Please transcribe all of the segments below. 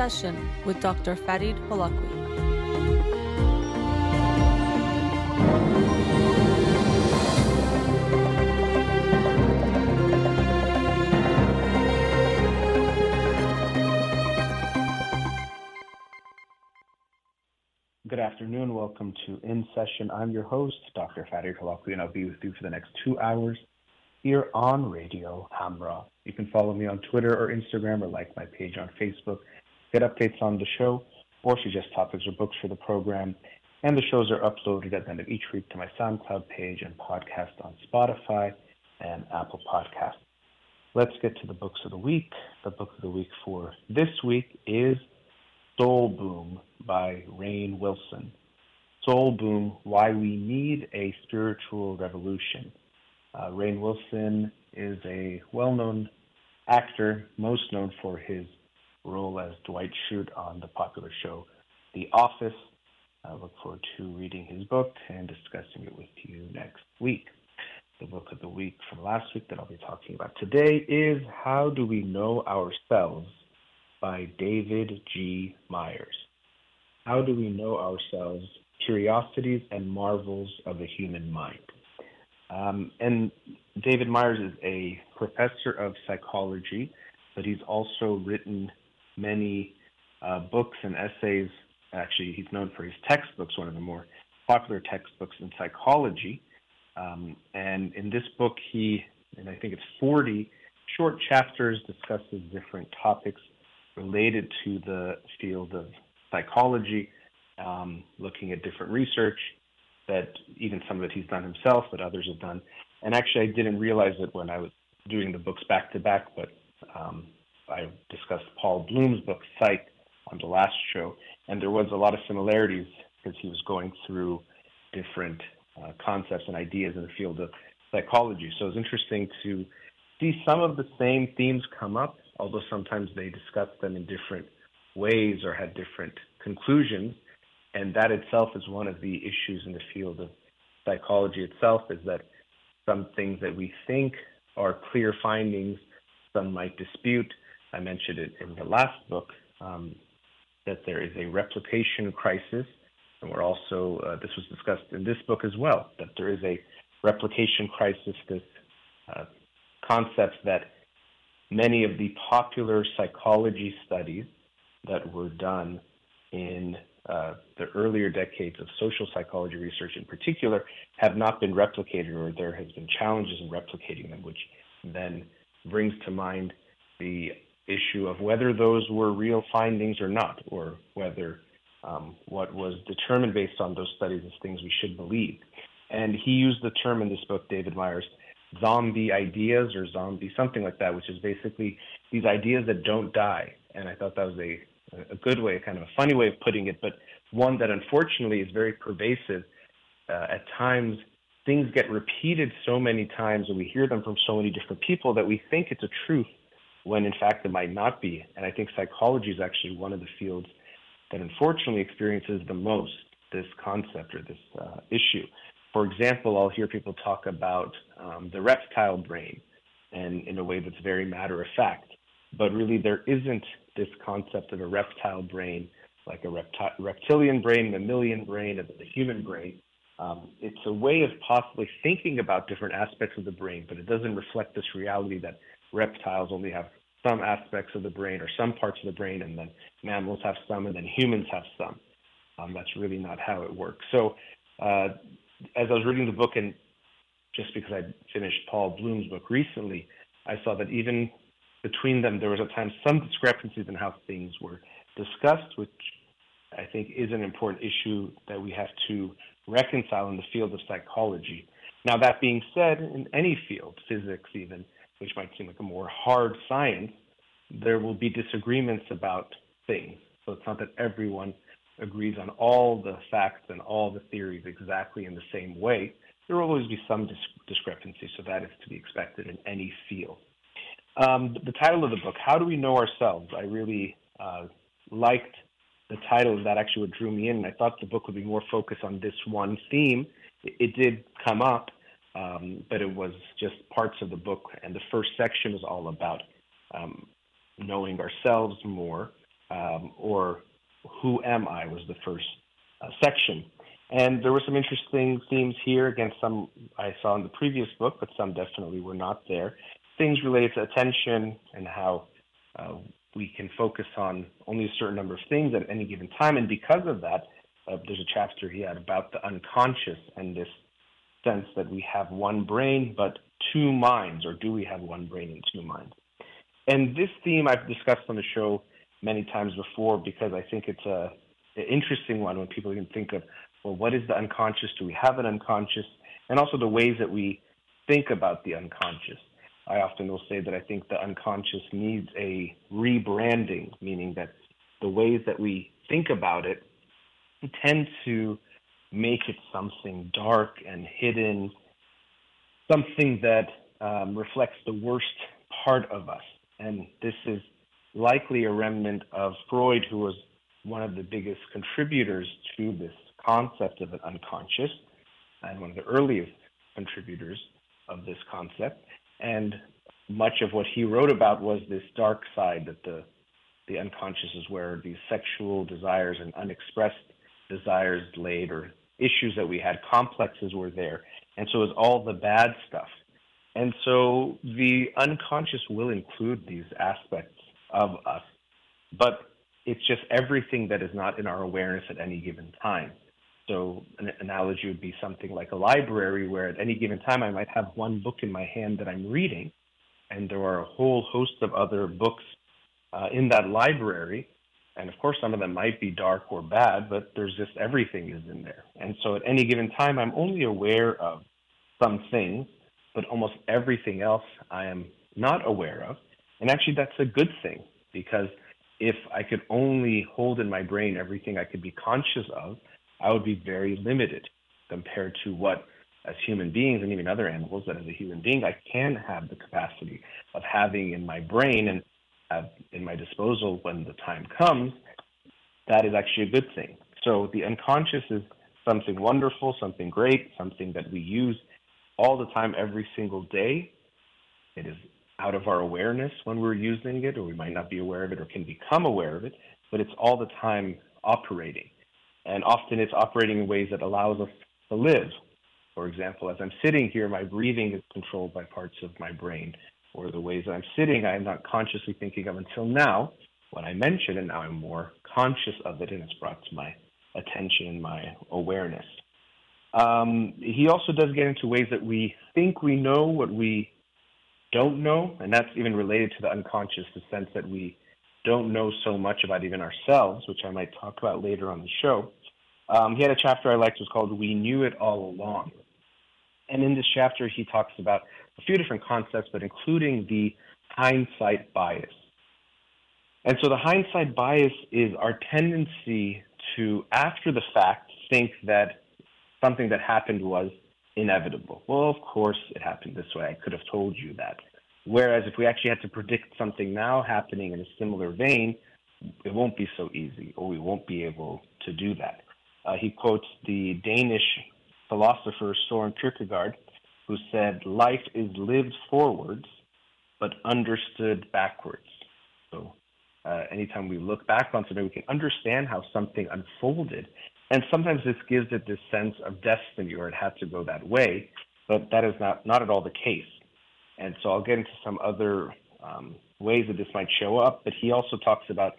Session with Dr. Farid Holakouee. Good afternoon. Welcome to In Session. I'm your host, Dr. Farid Holakouee, and I'll be with you for the next two hours here on Radio Hamra. You can follow me on Twitter or Instagram or like my page on Facebook, get updates on the show, or suggest topics or books for the program. And the shows are uploaded at the end of each week to my SoundCloud page and podcast on Spotify and Apple Podcasts. Let's get to the books of the week. The book of the week for this week is Soul Boom by Rainn Wilson. Soul Boom Why We Need a Spiritual Revolution. Uh, Rainn Wilson is a well known actor, most known for his role as Dwight Schrute on the popular show The Office. I look forward to reading his book and discussing it with you next week. The book of the week from last week that I'll be talking about today is How Do We Know Ourselves by David G. Myers. How do we know ourselves? Curiosities and marvels of the human mind. Um, and David Myers is a professor of psychology, but he's also written many uh, books and essays. Actually, he's known for his textbooks, one of the more popular textbooks in psychology. Um, and in this book, he, and I think it's 40 short chapters, discusses different topics related to the field of psychology, um, looking at different research that even some of it he's done himself, but others have done. And actually, I didn't realize it when I was doing the books back to back, but um, I discussed Paul Bloom's book, Psych, on the last show, and there was a lot of similarities because he was going through different uh, concepts and ideas in the field of psychology. So it was interesting to see some of the same themes come up, although sometimes they discussed them in different ways or had different conclusions. And that itself is one of the issues in the field of psychology itself is that some things that we think are clear findings, some might dispute. I mentioned it in the last book um, that there is a replication crisis. And we're also, uh, this was discussed in this book as well, that there is a replication crisis, this uh, concept that many of the popular psychology studies that were done in uh, the earlier decades of social psychology research in particular have not been replicated or there has been challenges in replicating them, which then brings to mind the issue of whether those were real findings or not, or whether um, what was determined based on those studies is things we should believe. And he used the term in this book, David Myers, zombie ideas or zombie something like that, which is basically these ideas that don't die. And I thought that was a a good way, kind of a funny way of putting it, but one that unfortunately is very pervasive. Uh, at times, things get repeated so many times, and we hear them from so many different people that we think it's a truth when in fact it might not be. And I think psychology is actually one of the fields that unfortunately experiences the most this concept or this uh, issue. For example, I'll hear people talk about um, the reptile brain, and in a way that's very matter of fact. But really, there isn't this concept of a reptile brain, like a repti- reptilian brain, mammalian brain, and the human brain. Um, it's a way of possibly thinking about different aspects of the brain, but it doesn't reflect this reality that reptiles only have some aspects of the brain or some parts of the brain, and then mammals have some, and then humans have some. Um, that's really not how it works. So, uh, as I was reading the book, and just because I finished Paul Bloom's book recently, I saw that even between them, there was at times some discrepancies in how things were discussed, which I think is an important issue that we have to reconcile in the field of psychology. Now, that being said, in any field, physics even, which might seem like a more hard science, there will be disagreements about things. So it's not that everyone agrees on all the facts and all the theories exactly in the same way. There will always be some dis- discrepancy, so that is to be expected in any field. Um, the title of the book, How Do We Know Ourselves? I really uh, liked the title. That actually what drew me in. I thought the book would be more focused on this one theme. It, it did come up, um, but it was just parts of the book. And the first section was all about um, knowing ourselves more. um, or Who Am I was the first uh, section. And there were some interesting themes here. Again, some I saw in the previous book, but some definitely were not there. Things related to attention and how uh, we can focus on only a certain number of things at any given time. And because of that, uh, there's a chapter he had about the unconscious and this sense that we have one brain but two minds, or do we have one brain and two minds? And this theme I've discussed on the show many times before because I think it's a an interesting one when people can think of, well, what is the unconscious? Do we have an unconscious? And also the ways that we think about the unconscious. I often will say that I think the unconscious needs a rebranding, meaning that the ways that we think about it tend to make it something dark and hidden, something that um, reflects the worst part of us. And this is likely a remnant of Freud, who was one of the biggest contributors to this concept of an unconscious and one of the earliest contributors of this concept. And much of what he wrote about was this dark side that the the unconscious is where these sexual desires and unexpressed desires laid or issues that we had, complexes were there. And so it was all the bad stuff. And so the unconscious will include these aspects of us, but it's just everything that is not in our awareness at any given time. So an analogy would be something like a library where at any given time I might have one book in my hand that I'm reading, and there are a whole host of other books uh, in that library. And of course, some of them might be dark or bad, but there's just everything is in there. And so at any given time, I'm only aware of some things, but almost everything else I am not aware of. And actually, that's a good thing because if I could only hold in my brain everything I could be conscious of, I would be very limited compared to what, as human beings and even other animals, that as a human being, I can have the capacity of having in my brain and have in my disposal when the time comes. That is actually a good thing. So the unconscious is something wonderful, something great, something that we use all the time, every single day. It is out of our awareness when we're using it, or we might not be aware of it or can become aware of it, but it's all the time operating. And often it's operating in ways that allows us to live. For example, as I'm sitting here, my breathing is controlled by parts of my brain, or the ways that I'm sitting, I am not consciously thinking of until now when I mention it. Now I'm more conscious of it, and it's brought to my attention and my awareness. Um, he also does get into ways that we think we know what we don't know, and that's even related to the unconscious, the sense that we don't know so much about even ourselves, which I might talk about later on the show. Um, he had a chapter I liked, it was called We Knew It All Along. And in this chapter, he talks about a few different concepts, but including the hindsight bias. And so the hindsight bias is our tendency to, after the fact, think that something that happened was inevitable. Well, of course it happened this way. I could have told you that. Whereas if we actually had to predict something now happening in a similar vein, it won't be so easy, or we won't be able to do that. Uh, he quotes the Danish philosopher Soren Kierkegaard, who said, Life is lived forwards, but understood backwards. So uh, anytime we look back on something, we can understand how something unfolded and sometimes this gives it this sense of destiny or it had to go that way, but that is not, not at all the case. And so I'll get into some other um, ways that this might show up, but he also talks about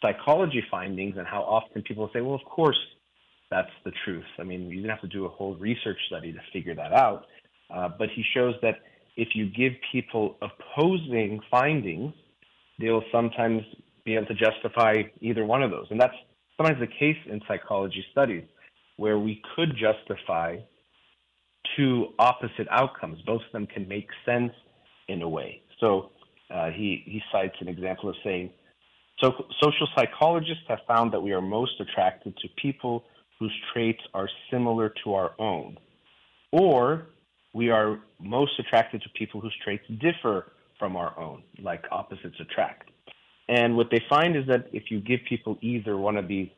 psychology findings and how often people say, well, of course, that's the truth. I mean, you didn't have to do a whole research study to figure that out. Uh, but he shows that if you give people opposing findings, they will sometimes be able to justify either one of those. And that's sometimes the case in psychology studies where we could justify two opposite outcomes. Both of them can make sense in a way. So uh, he, he cites an example of saying, so, social psychologists have found that we are most attracted to people whose traits are similar to our own, or we are most attracted to people whose traits differ from our own, like opposites attract. And what they find is that if you give people either one of these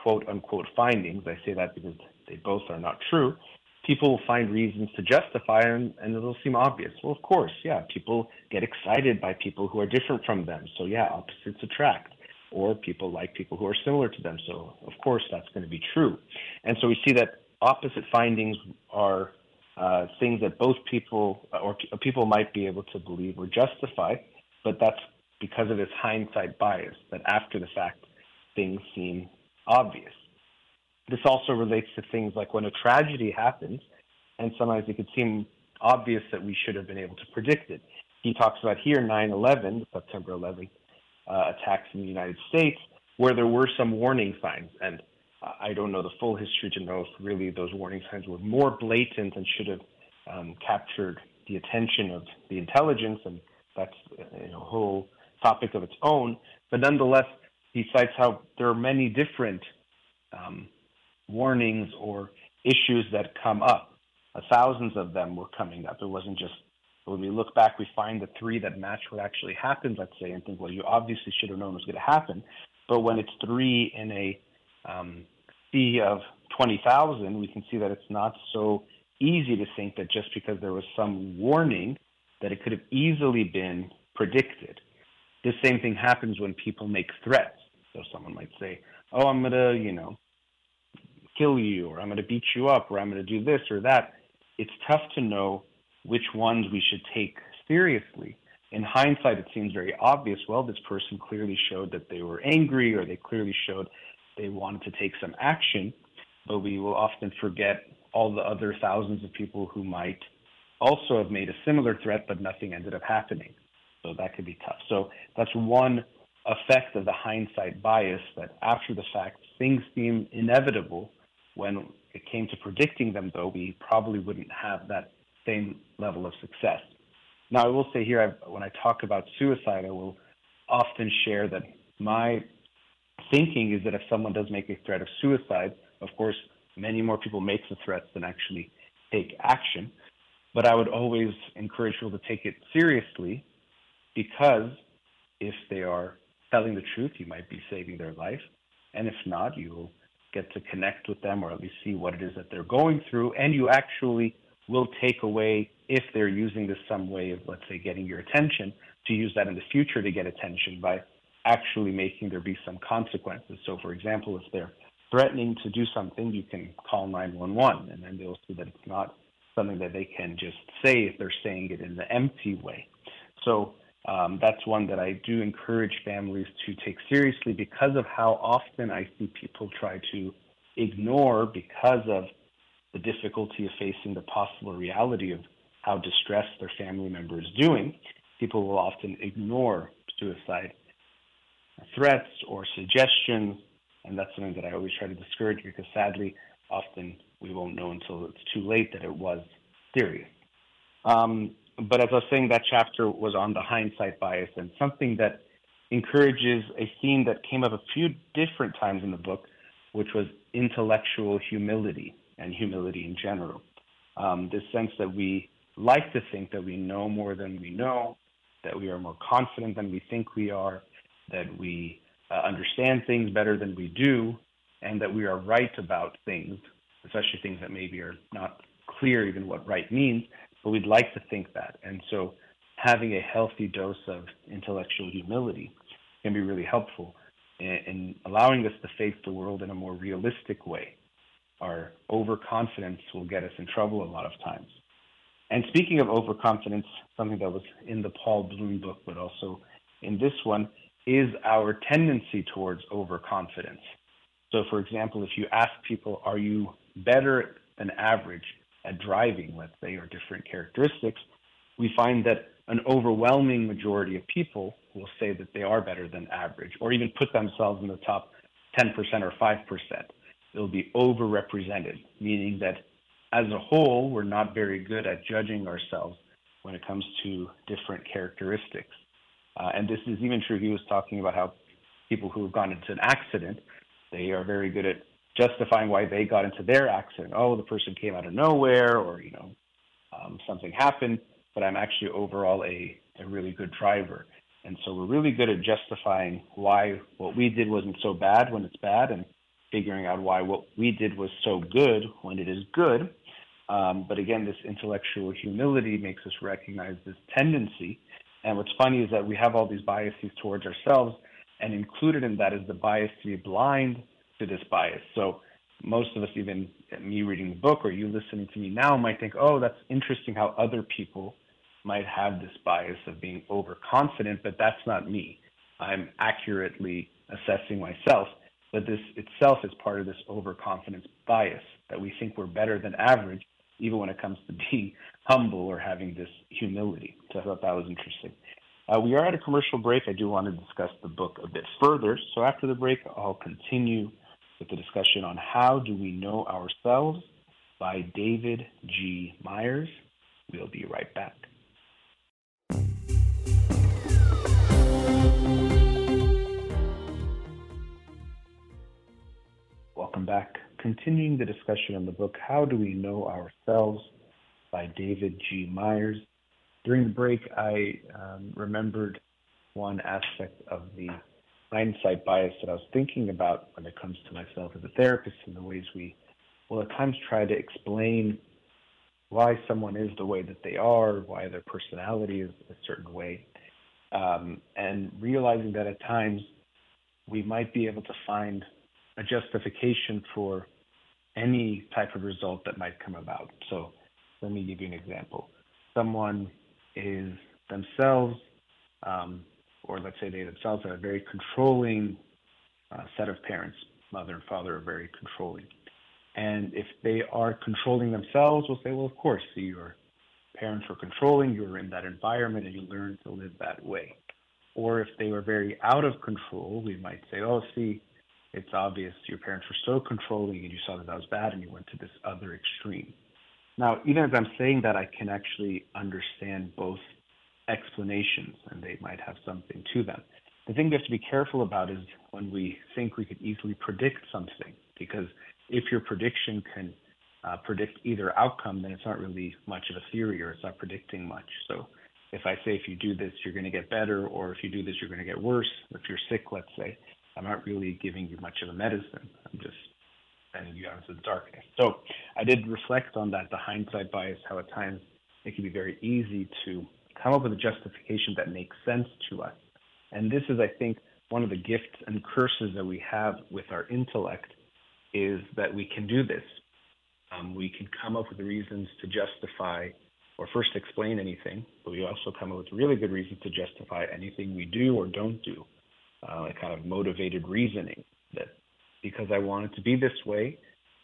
quote unquote findings, I say that because they both are not true, people will find reasons to justify them and it'll seem obvious. Well, of course, yeah, people get excited by people who are different from them. So, yeah, opposites attract. or people like people who are similar to them. So, of course, that's going to be true. And so we see that opposite findings are uh, things that both people or people might be able to believe or justify, but that's because of this hindsight bias that after the fact things seem obvious. This also relates to things like when a tragedy happens, and sometimes it could seem obvious that we should have been able to predict it. He talks about here 9 11, September 11th uh, attacks in the United States, where there were some warning signs. And I don't know the full history to know if really those warning signs were more blatant and should have um, captured the attention of the intelligence, and that's a whole topic of its own. But nonetheless, he cites how there are many different um, warnings or issues that come up. Uh, thousands of them were coming up. It wasn't just when we look back, we find the three that match what actually happened, let's say, and think, well, you obviously should have known it was going to happen. But when it's three in a um, of 20,000, we can see that it's not so easy to think that just because there was some warning that it could have easily been predicted. The same thing happens when people make threats. So someone might say, oh, I'm going to, you know, kill you, or I'm going to beat you up, or I'm going to do this or that. It's tough to know which ones we should take seriously. In hindsight, it seems very obvious. Well, this person clearly showed that they were angry, or they clearly showed they wanted to take some action, but we will often forget all the other thousands of people who might also have made a similar threat, but nothing ended up happening. So that could be tough. So that's one effect of the hindsight bias that after the fact, things seem inevitable. When it came to predicting them, though, we probably wouldn't have that same level of success. Now, I will say here, I've, when I talk about suicide, I will often share that my thinking is that if someone does make a threat of suicide, of course, many more people make the threats than actually take action. But I would always encourage people to take it seriously because if they are telling the truth, you might be saving their life. And if not, you will get to connect with them or at least see what it is that they're going through. And you actually will take away, if they're using this some way of, let's say, getting your attention, to use that in the future to get attention by actually making there be some consequences. So, for example, if they're threatening to do something, you can call 911, and then they'll see that it's not something that they can just say if they're saying it in the empty way. So, um, that's one that I do encourage families to take seriously because of how often I see people try to ignore because of the difficulty of facing the possible reality of how distressed their family member is doing, people will often ignore suicide threats or suggestions, and that's something that I always try to discourage because sadly, often we won't know until it's too late that it was serious. Um, but as I was saying, that chapter was on the hindsight bias and something that encourages a theme that came up a few different times in the book, which was intellectual humility and humility in general. Um, this sense that we like to think that we know more than we know, that we are more confident than we think we are, that we uh, understand things better than we do, and that we are right about things, especially things that maybe are not clear even what right means, but we'd like to think that. And so having a healthy dose of intellectual humility can be really helpful in, in allowing us to face the world in a more realistic way our overconfidence will get us in trouble a lot of times. And speaking of overconfidence, something that was in the Paul Bloom book, but also in this one, is our tendency towards overconfidence. So, for example, if you ask people, are you better than average at driving, let's say, or different characteristics, we find that an overwhelming majority of people will say that they are better than average, or even put themselves in the top 10% or 5% it'll be overrepresented, meaning that as a whole, we're not very good at judging ourselves when it comes to different characteristics. Uh, and this is even true. He was talking about how people who have gone into an accident, they are very good at justifying why they got into their accident. Oh, the person came out of nowhere, or you know, um, something happened. But I'm actually overall a, a really good driver. And so we're really good at justifying why what we did wasn't so bad when it's bad, and figuring out why what we did was so good when it is good. Um, but again, this intellectual humility makes us recognize this tendency. And what's funny is that we have all these biases towards ourselves, And included in that is the bias to be blind to this bias. So most of us, even me reading the book or you listening to me now, might think, oh, that's interesting how other people might have this bias of being overconfident, but that's not me. I'm accurately assessing myself, but this itself is part of this overconfidence bias that we think we're better than average, even when it comes to being humble or having this humility. I thought that was interesting. Uh, we are at a commercial break. I do want to discuss the book a bit further. So after the break, I'll continue with the discussion on How Do We Know Ourselves by David G. Myers. We'll be right back. Welcome back. Continuing the discussion on the book How Do We Know Ourselves by David G. Myers. During the break, I um, remembered one aspect of the hindsight bias that I was thinking about when it comes to myself as a therapist and the ways we will at times try to explain why someone is the way that they are, why their personality is a certain way, um, and realizing that at times we might be able to find a justification for any type of result that might come about. So let me give you an example. Someone is themselves um, or let's say they themselves have a very controlling uh, set of parents, mother and father are very controlling. And if they are controlling themselves, we'll say, well, of course, see, your parents were controlling, you were in that environment, and you learned to live that way. Or if they were very out of control, we might say, oh, see, it's obvious your parents were so controlling and you saw that that was bad and you went to this other extreme. Now, even as I'm saying that, I can actually understand both explanations and they might have something to them. The thing we have to be careful about is when we think we could easily predict something, because if your prediction can uh, predict either outcome, then it's not really much of a theory or it's not predicting much. So if I say if you do this, you're going to get better, or if you do this, you're going to get worse, if you're sick, let's say, I'm not really giving you much of a medicine. I'm just sending you out into the darkness. So I did reflect on that, the hindsight bias, how at times it can be very easy to come up with a justification that makes sense to us. And this is, I think, one of the gifts and curses that we have with our intellect is that we can do this. Um, we can come up with reasons to justify or first explain anything, but we also come up with really good reasons to justify anything we do or don't do. Uh, a kind of motivated reasoning that because I want it to be this way,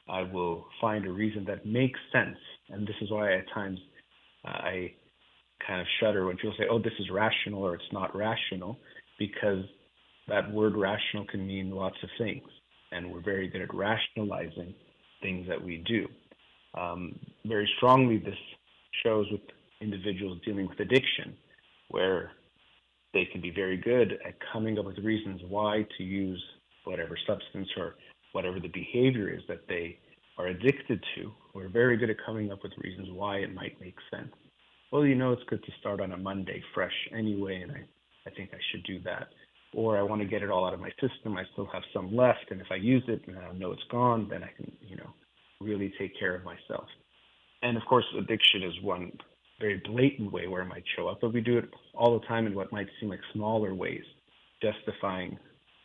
I will find a reason that makes sense. And this is why at times uh, I kind of shudder when people say, oh, this is rational or it's not rational, because that word rational can mean lots of things. And we're very good at rationalizing things that we do. Um, very strongly, this shows with individuals dealing with addiction, where they can be very good at coming up with reasons why to use whatever substance or whatever the behavior is that they are addicted to. We're very good at coming up with reasons why it might make sense well, you know, it's good to start on a Monday fresh anyway, and I, I think I should do that. Or I want to get it all out of my system. I still have some left, and if I use it and I know it's gone, then I can, you know, really take care of myself. And of course, addiction is one very blatant way where it might show up, but we do it all the time in what might seem like smaller ways, justifying,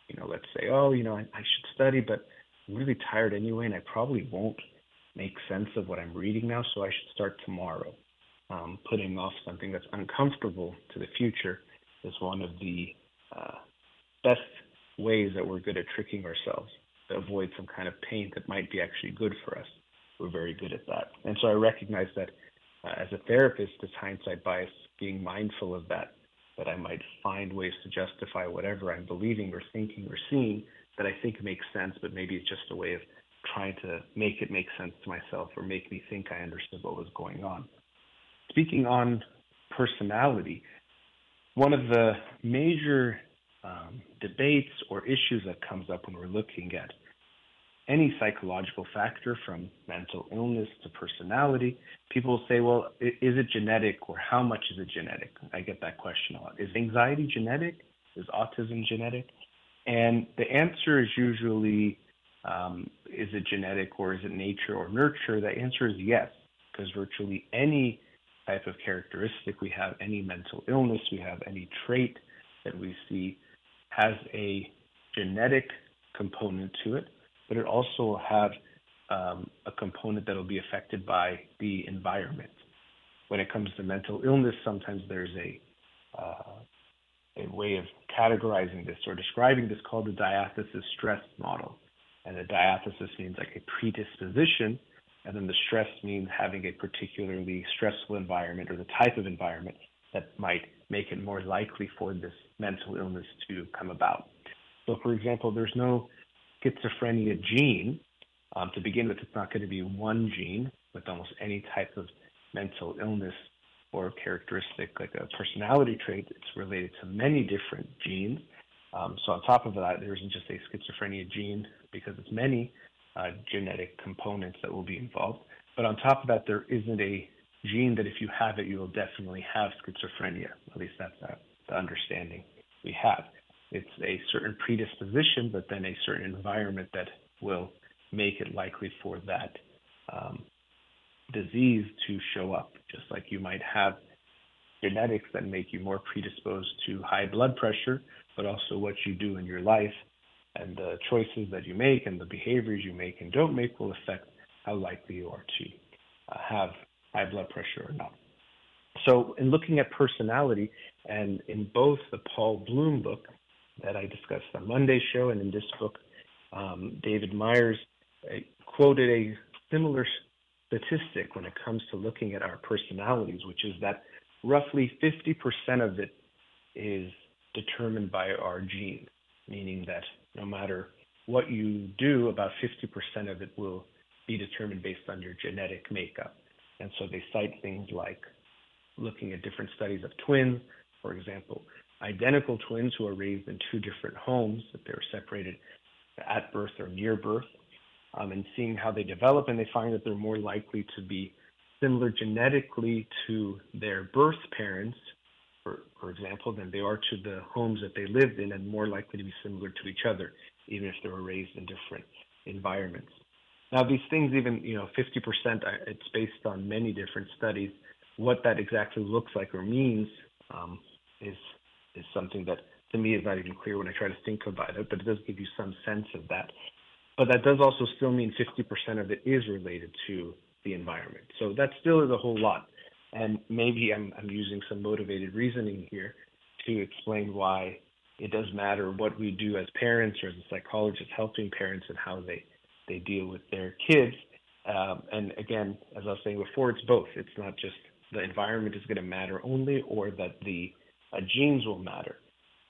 you know, let's say, oh, you know, I, I should study, but I'm really tired anyway, and I probably won't make sense of what I'm reading now, so I should start tomorrow um, putting off something that's uncomfortable to the future is one of the uh, best ways that we're good at tricking ourselves to avoid some kind of pain that might be actually good for us. We're very good at that. And so I recognize that uh, as a therapist, this hindsight bias, being mindful of that, that I might find ways to justify whatever I'm believing or thinking or seeing that I think makes sense, but maybe it's just a way of trying to make it make sense to myself or make me think I understood what was going on. Speaking on personality, one of the major um, debates or issues that comes up when we're looking at any psychological factor from mental illness to personality, people say, well, is it genetic or how much is it genetic? I get that question a lot. Is anxiety genetic? Is autism genetic? And the answer is usually, um, is it genetic or is it nature or nurture? The answer is yes, because virtually any type of characteristic we have, any mental illness we have, any trait that we see has a genetic component to it, but it also have um, a component that will be affected by the environment. When it comes to mental illness, sometimes there's a uh, a way of categorizing this or describing this called the diathesis stress model. And the diathesis means like a predisposition, and then the stress means having a particularly stressful environment or the type of environment that might make it more likely for this mental illness to come about. So, for example, there's no schizophrenia gene. Um, to begin with, it's not going to be one gene with almost any type of mental illness or characteristic like a personality trait. It's related to many different genes. Um, so on top of that, there isn't just a schizophrenia gene because it's many uh, genetic components that will be involved. But on top of that, there isn't a gene that if you have it, you will definitely have schizophrenia. At least that's uh, the understanding we have. It's a certain predisposition, but then a certain environment that will make it likely for that um, disease to show up. Just like you might have genetics that make you more predisposed to high blood pressure, but also what you do in your life and the choices that you make and the behaviors you make and don't make will affect how likely you are to uh, have high blood pressure or not. So, in looking at personality, and in both the Paul Bloom book that I discussed on Monday's show, and in this book, um, David Myers uh, quoted a similar statistic when it comes to looking at our personalities, which is that roughly 50% of it is determined by our genes, meaning that no matter what you do, about 50% of it will be determined based on your genetic makeup. And so they cite things like looking at different studies of twins, for example, identical twins who are raised in two different homes, that they're separated at birth or near birth, um, and seeing how they develop, and they find that they're more likely to be similar genetically to their birth parents, for, for example, than they are to the homes that they lived in, and more likely to be similar to each other, even if they were raised in different environments. Now, these things, even you know, 50%, it's based on many different studies. What that exactly looks like or means um, is is something that to me is not even clear when I try to think about it, but it does give you some sense of that. But that does also still mean 50% of it is related to the environment. So that still is a whole lot. And maybe I'm, I'm using some motivated reasoning here to explain why it does matter what we do as parents or as a psychologist helping parents and how they, they deal with their kids. Um, and again, as I was saying before, it's both. It's not just the environment is going to matter only or that the uh, genes will matter.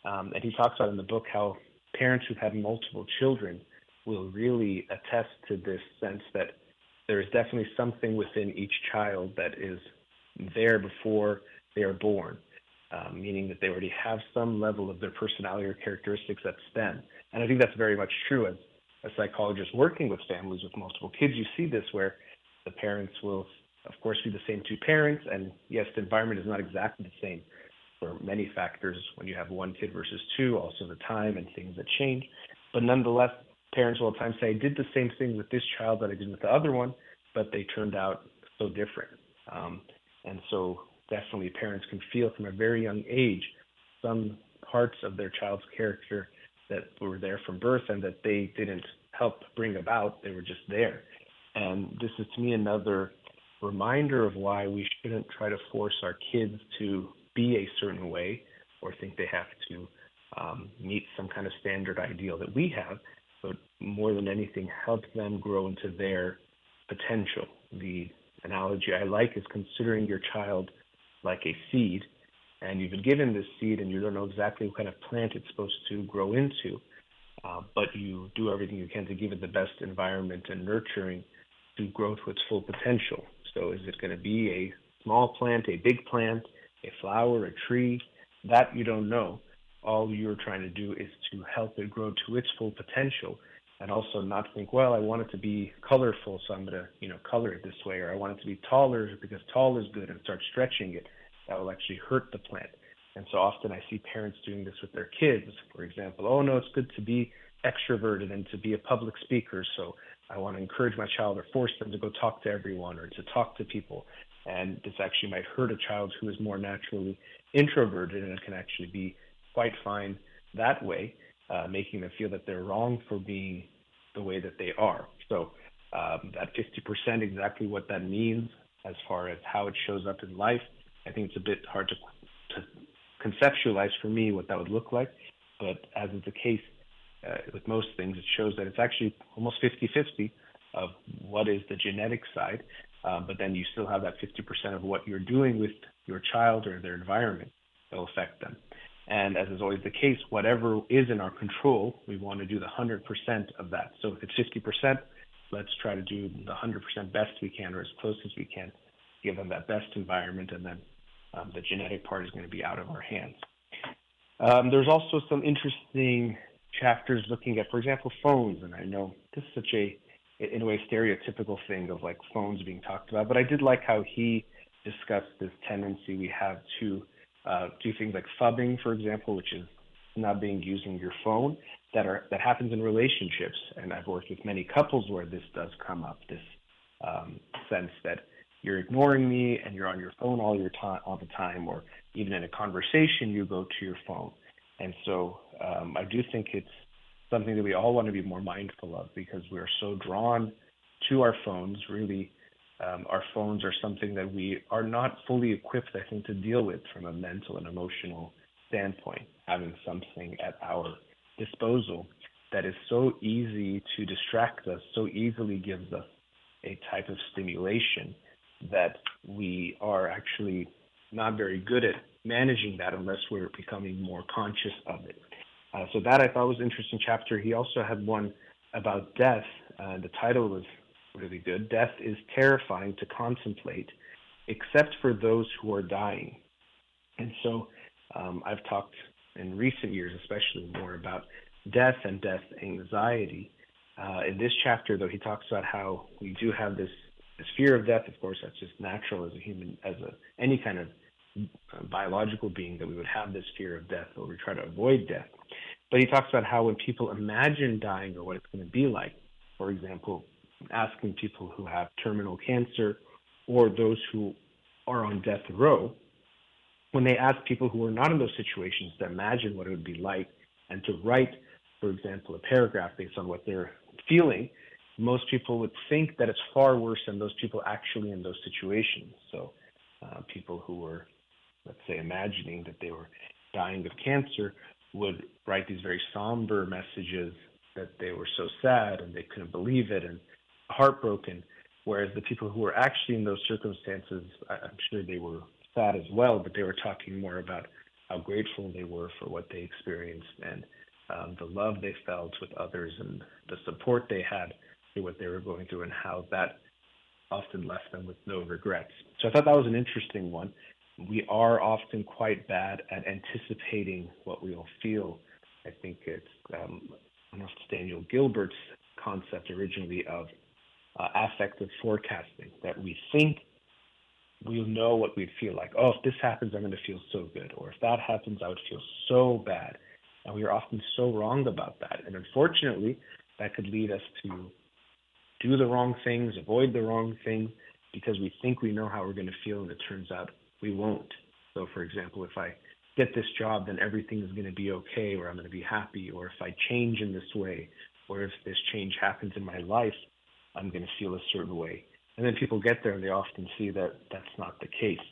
Um, and he talks about in the book how parents who've had multiple children will really attest to this sense that there is definitely something within each child that is there before they are born, um, meaning that they already have some level of their personality or characteristics that stem. And I think that's very much true as a psychologist working with families with multiple kids. You see this where the parents will, of course, be the same two parents, and yes, the environment is not exactly the same for many factors when you have one kid versus two, also the time and things that change. But nonetheless, parents will at times say, I did the same thing with this child that I did with the other one, but they turned out so different. Um, and so definitely parents can feel from a very young age some parts of their child's character that were there from birth and that they didn't help bring about. They were just there. And this is to me another reminder of why we shouldn't try to force our kids to be a certain way or think they have to um, meet some kind of standard ideal that we have, but more than anything, help them grow into their potential. The analogy I like is considering your child like a seed, and you've been given this seed and you don't know exactly what kind of plant it's supposed to grow into, uh, but you do everything you can to give it the best environment and nurturing to grow to its full potential. So, is it going to be a small plant, a big plant, a flower, a tree? That you don't know all you're trying to do is to help it grow to its full potential and also not think, well, I want it to be colorful, so I'm going to, you know, color it this way, or I want it to be taller because tall is good and start stretching it. That will actually hurt the plant. And so often I see parents doing this with their kids. For example, oh no, it's good to be extroverted and to be a public speaker. So I want to encourage my child or force them to go talk to everyone or to talk to people. And this actually might hurt a child who is more naturally introverted and can actually be quite fine that way, uh, making them feel that they're wrong for being the way that they are. So um, that 50%, exactly what that means as far as how it shows up in life, I think it's a bit hard to, to conceptualize for me what that would look like. But as is the case uh, with most things, it shows that it's actually almost 50-50 of what is the genetic side, um, but then you still have that 50% of what you're doing with your child or their environment that will affect them. And as is always the case, whatever is in our control, we want to do the 100% of that. So if it's 50%, let's try to do the 100% best we can or as close as we can, give them that best environment, and then um, the genetic part is going to be out of our hands. Um, there's also some interesting chapters looking at, for example, phones, and I know this is such a, in a way, stereotypical thing of like phones being talked about, but I did like how he discussed this tendency we have to uh, do things like phubbing, for example, which is not being using your phone, that are that happens in relationships, and I've worked with many couples where this does come up. This um, sense that you're ignoring me and you're on your phone all your time, all the time, or even in a conversation you go to your phone. And so um, I do think it's something that we all want to be more mindful of because we are so drawn to our phones. Really, um, our phones are something that we are not fully equipped, I think, to deal with from a mental and emotional standpoint. Having something at our disposal that is so easy to distract us, so easily gives us a type of stimulation that we are actually not very good at managing that unless we're becoming more conscious of it. Uh, so that I thought was an interesting chapter. He also had one about death. Uh, the title was really good. Death is terrifying to contemplate, except for those who are dying. And so um, I've talked in recent years, especially more about death and death anxiety. Uh, in this chapter, though, he talks about how we do have this, this fear of death. Of course, that's just natural as a human, as a any kind of biological being that we would have this fear of death, or we try to avoid death. But he talks about how when people imagine dying or what it's going to be like, for example, asking people who have terminal cancer or those who are on death row, when they ask people who are not in those situations to imagine what it would be like and to write, for example, a paragraph based on what they're feeling, most people would think that it's far worse than those people actually in those situations. So, uh, people who were, let's say, imagining that they were dying of cancer would write these very somber messages that they were so sad and they couldn't believe it and heartbroken. Whereas the people who were actually in those circumstances, I'm sure they were sad as well, but they were talking more about how grateful they were for what they experienced and um, the love they felt with others and the support they had through what they were going through and how that often left them with no regrets. So I thought that was an interesting one. We are often quite bad at anticipating what we'll feel. I think it's um, it's Daniel Gilbert's concept originally of uh, affective forecasting that we think we'll know what we'd feel like. Oh, if this happens, I'm going to feel so good. Or if that happens, I would feel so bad. And we are often so wrong about that. And unfortunately, that could lead us to do the wrong things, avoid the wrong thing, because we think we know how we're going to feel, and it turns out we won't. So, for example, if I get this job, then everything is going to be okay, or I'm going to be happy, or if I change in this way, or if this change happens in my life, I'm going to feel a certain way. And then people get there and they often see that that's not the case.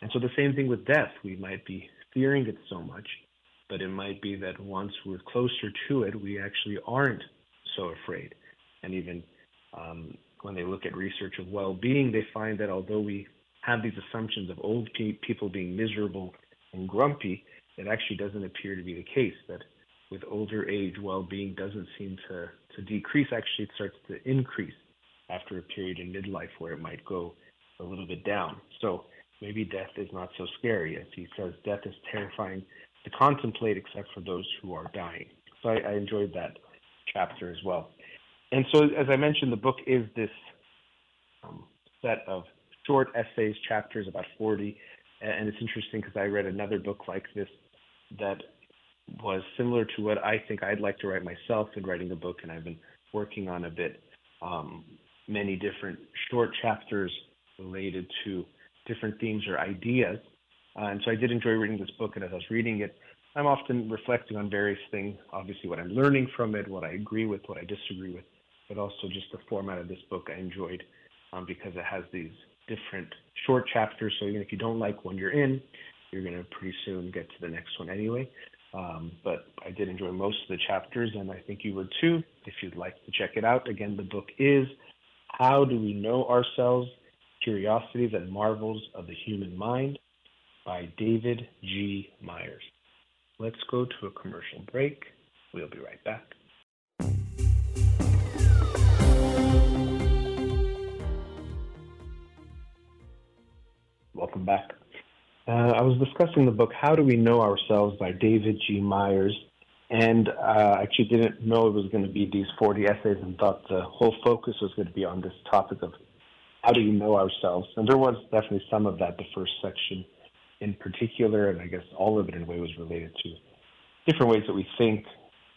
And so the same thing with death. We might be fearing it so much, but it might be that once we're closer to it, we actually aren't so afraid. And even um, when they look at research of well-being, they find that although we have these assumptions of old pe- people being miserable and grumpy, it actually doesn't appear to be the case. That with older age, well-being doesn't seem to to decrease. Actually, it starts to increase after a period in midlife where it might go a little bit down. So maybe death is not so scary. As he says, death is terrifying to contemplate except for those who are dying. So I, I enjoyed that chapter as well. And so, as I mentioned, the book is this um, set of short essays, chapters, about 40. And it's interesting because I read another book like this that was similar to what I think I'd like to write myself in writing a book, and I've been working on a bit. Um, many different short chapters related to different themes or ideas. Uh, and so I did enjoy reading this book, and as I was reading it, I'm often reflecting on various things, obviously what I'm learning from it, what I agree with, what I disagree with, but also just the format of this book I enjoyed um, because it has these different short chapters. So even if you don't like one you're in, you're going to pretty soon get to the next one anyway. Um, but I did enjoy most of the chapters, and I think you would too if you'd like to check it out. Again, the book is How Do We Know Ourselves? Curiosities and Marvels of the Human Mind by David G. Myers. Let's go to a commercial break. We'll be right back. Welcome back. Uh, I was discussing the book How Do We Know Ourselves by David G. Myers, and uh, actually didn't know it was going to be these 40 essays and thought the whole focus was going to be on this topic of how do we know ourselves. And there was definitely some of that, the first section in particular, and I guess all of it in a way was related to different ways that we think,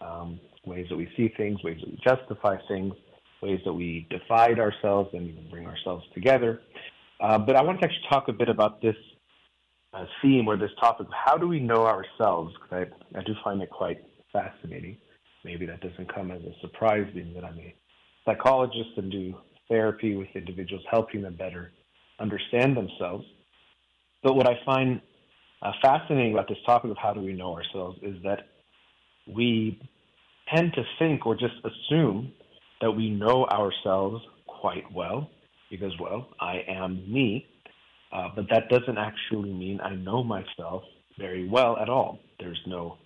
um, ways that we see things, ways that we justify things, ways that we divide ourselves and even bring ourselves together. Uh, but I wanted to actually talk a bit about this uh, theme or this topic how do we know ourselves? Because I, I do find it quite fascinating. Maybe that doesn't come as a surprise, being that I'm a psychologist and do therapy with individuals, helping them better understand themselves. But what I find uh, fascinating about this topic of how do we know ourselves is that we tend to think or just assume that we know ourselves quite well because, well, I am me. Uh, but that doesn't actually mean I know myself very well at all. There's no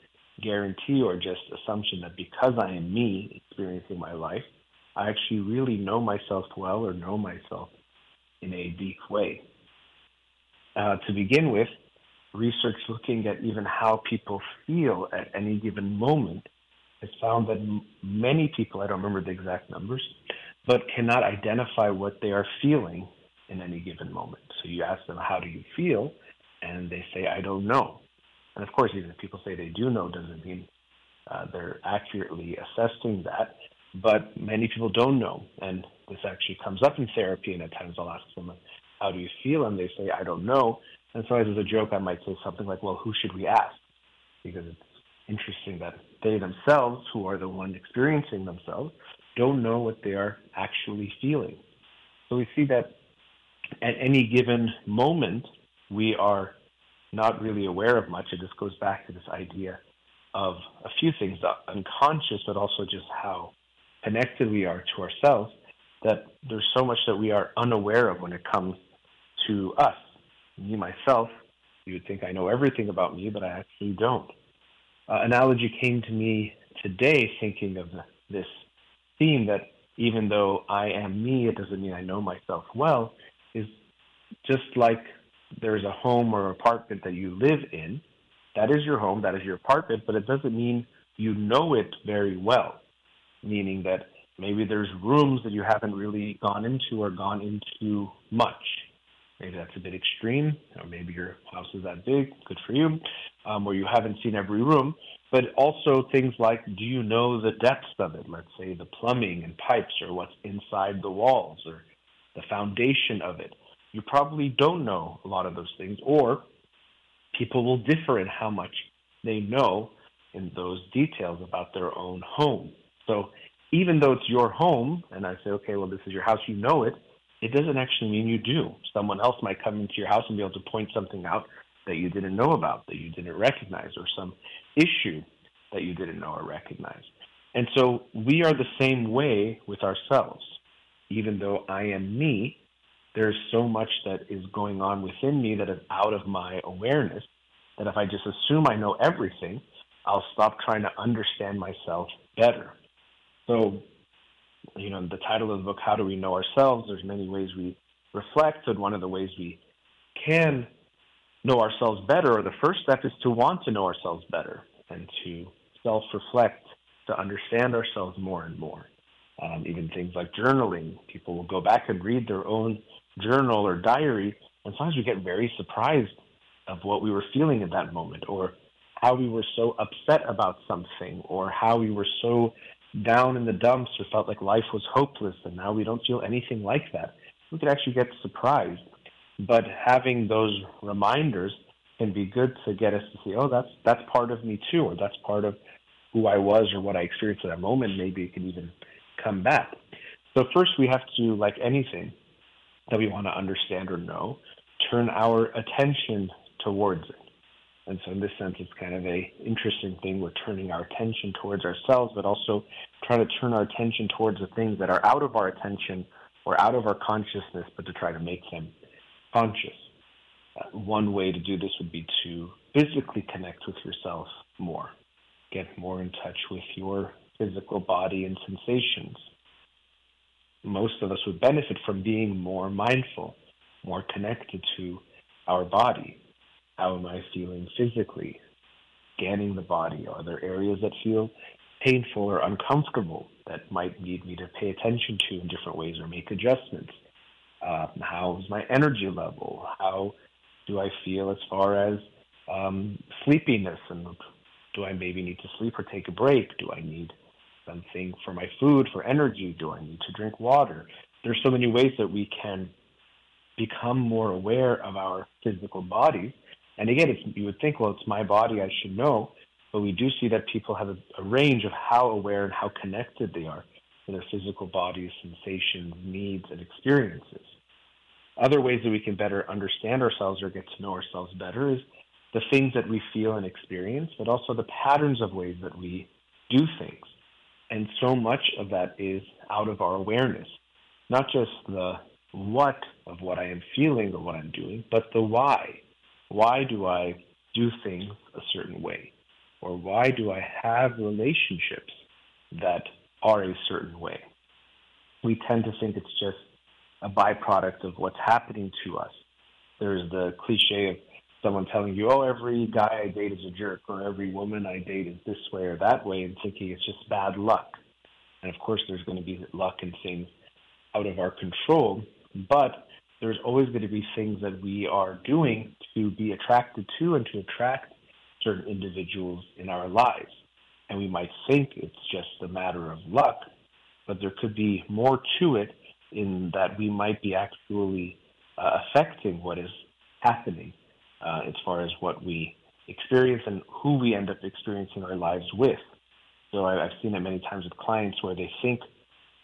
guarantee or just assumption that because I am me experiencing my life, I actually really know myself well or know myself in a deep way. Uh, to begin with, research looking at even how people feel at any given moment has found that many people, I don't remember the exact numbers, but cannot identify what they are feeling in any given moment. So you ask them, How do you feel? And they say, I don't know. And of course, even if people say they do know, doesn't mean uh, they're accurately assessing that. But many people don't know. And this actually comes up in therapy, and at times I'll ask someone, How do you feel? And they say, I don't know. And so, as a joke, I might say something like, Well, who should we ask? Because it's interesting that they themselves, who are the one experiencing themselves, don't know what they are actually feeling. So we see that at any given moment, we are not really aware of much. It just goes back to this idea of a few things, unconscious, but also just how connected we are to ourselves, that there's so much that we are unaware of when it comes to us. Me, myself, you would think I know everything about me, but I actually don't. Uh, analogy came to me today thinking of this theme that even though I am me, it doesn't mean I know myself well, is just like there's a home or apartment that you live in. That is your home, that is your apartment, but it doesn't mean you know it very well, meaning that maybe there's rooms that you haven't really gone into or gone into much. Maybe that's a bit extreme, or maybe your house is that big, good for you, um, or you haven't seen every room. But also things like, do you know the depths of it? Let's say the plumbing and pipes, or what's inside the walls, or the foundation of it. You probably don't know a lot of those things, or people will differ in how much they know in those details about their own home. So even though it's your home, and I say, okay, well, this is your house, you know it, it doesn't actually mean you do. Someone else might come into your house and be able to point something out that you didn't know about, that you didn't recognize, or some issue that you didn't know or recognize. And so we are the same way with ourselves. Even though I am me, there's so much that is going on within me that is out of my awareness that if I just assume I know everything, I'll stop trying to understand myself better. So you know, the title of the book, How Do We Know Ourselves? There's many ways we reflect, and one of the ways we can know ourselves better, or the first step is to want to know ourselves better and to self reflect, to understand ourselves more and more. Um, even things like journaling, people will go back and read their own journal or diary, and sometimes we get very surprised of what we were feeling at that moment, or how we were so upset about something, or how we were so down in the dumps or felt like life was hopeless and now we don't feel anything like that. We could actually get surprised. But having those reminders can be good to get us to see, oh, that's that's part of me too, or that's part of who I was or what I experienced at that moment. Maybe it can even come back. So first, we have to, like anything that we want to understand or know, turn our attention towards it. And so, in this sense, it's kind of a interesting thing. We're turning our attention towards ourselves, but also trying to turn our attention towards the things that are out of our attention or out of our consciousness, but to try to make them conscious. Uh, one way to do this would be to physically connect with yourself more, get more in touch with your physical body and sensations. Most of us would benefit from being more mindful, more connected to our body. How am I feeling physically? Scanning the body. Are there areas that feel painful or uncomfortable that might need me to pay attention to in different ways or make adjustments? Um, how's my energy level? How do I feel as far as um, sleepiness? And do I maybe need to sleep or take a break? Do I need something for my food, for energy? Do I need to drink water? There's so many ways that we can become more aware of our physical bodies. And again, you would think, well, it's my body, I should know. But we do see that people have a, a range of how aware and how connected they are to their physical bodies, sensations, needs, and experiences. Other ways that we can better understand ourselves or get to know ourselves better is the things that we feel and experience, but also the patterns of ways that we do things. And so much of that is out of our awareness, not just the what of what I am feeling or what I'm doing, but the why. Why do I do things a certain way? Or why do I have relationships that are a certain way? We tend to think it's just a byproduct of what's happening to us. There's the cliche of someone telling you, oh, every guy I date is a jerk, or every woman I date is this way or that way, and thinking it's just bad luck. And of course, there's going to be luck and things out of our control, but there's always going to be things that we are doing to be attracted to and to attract certain individuals in our lives. And we might think it's just a matter of luck, but there could be more to it in that we might be actually uh, affecting what is happening uh, as far as what we experience and who we end up experiencing our lives with. So I've seen it many times with clients where they think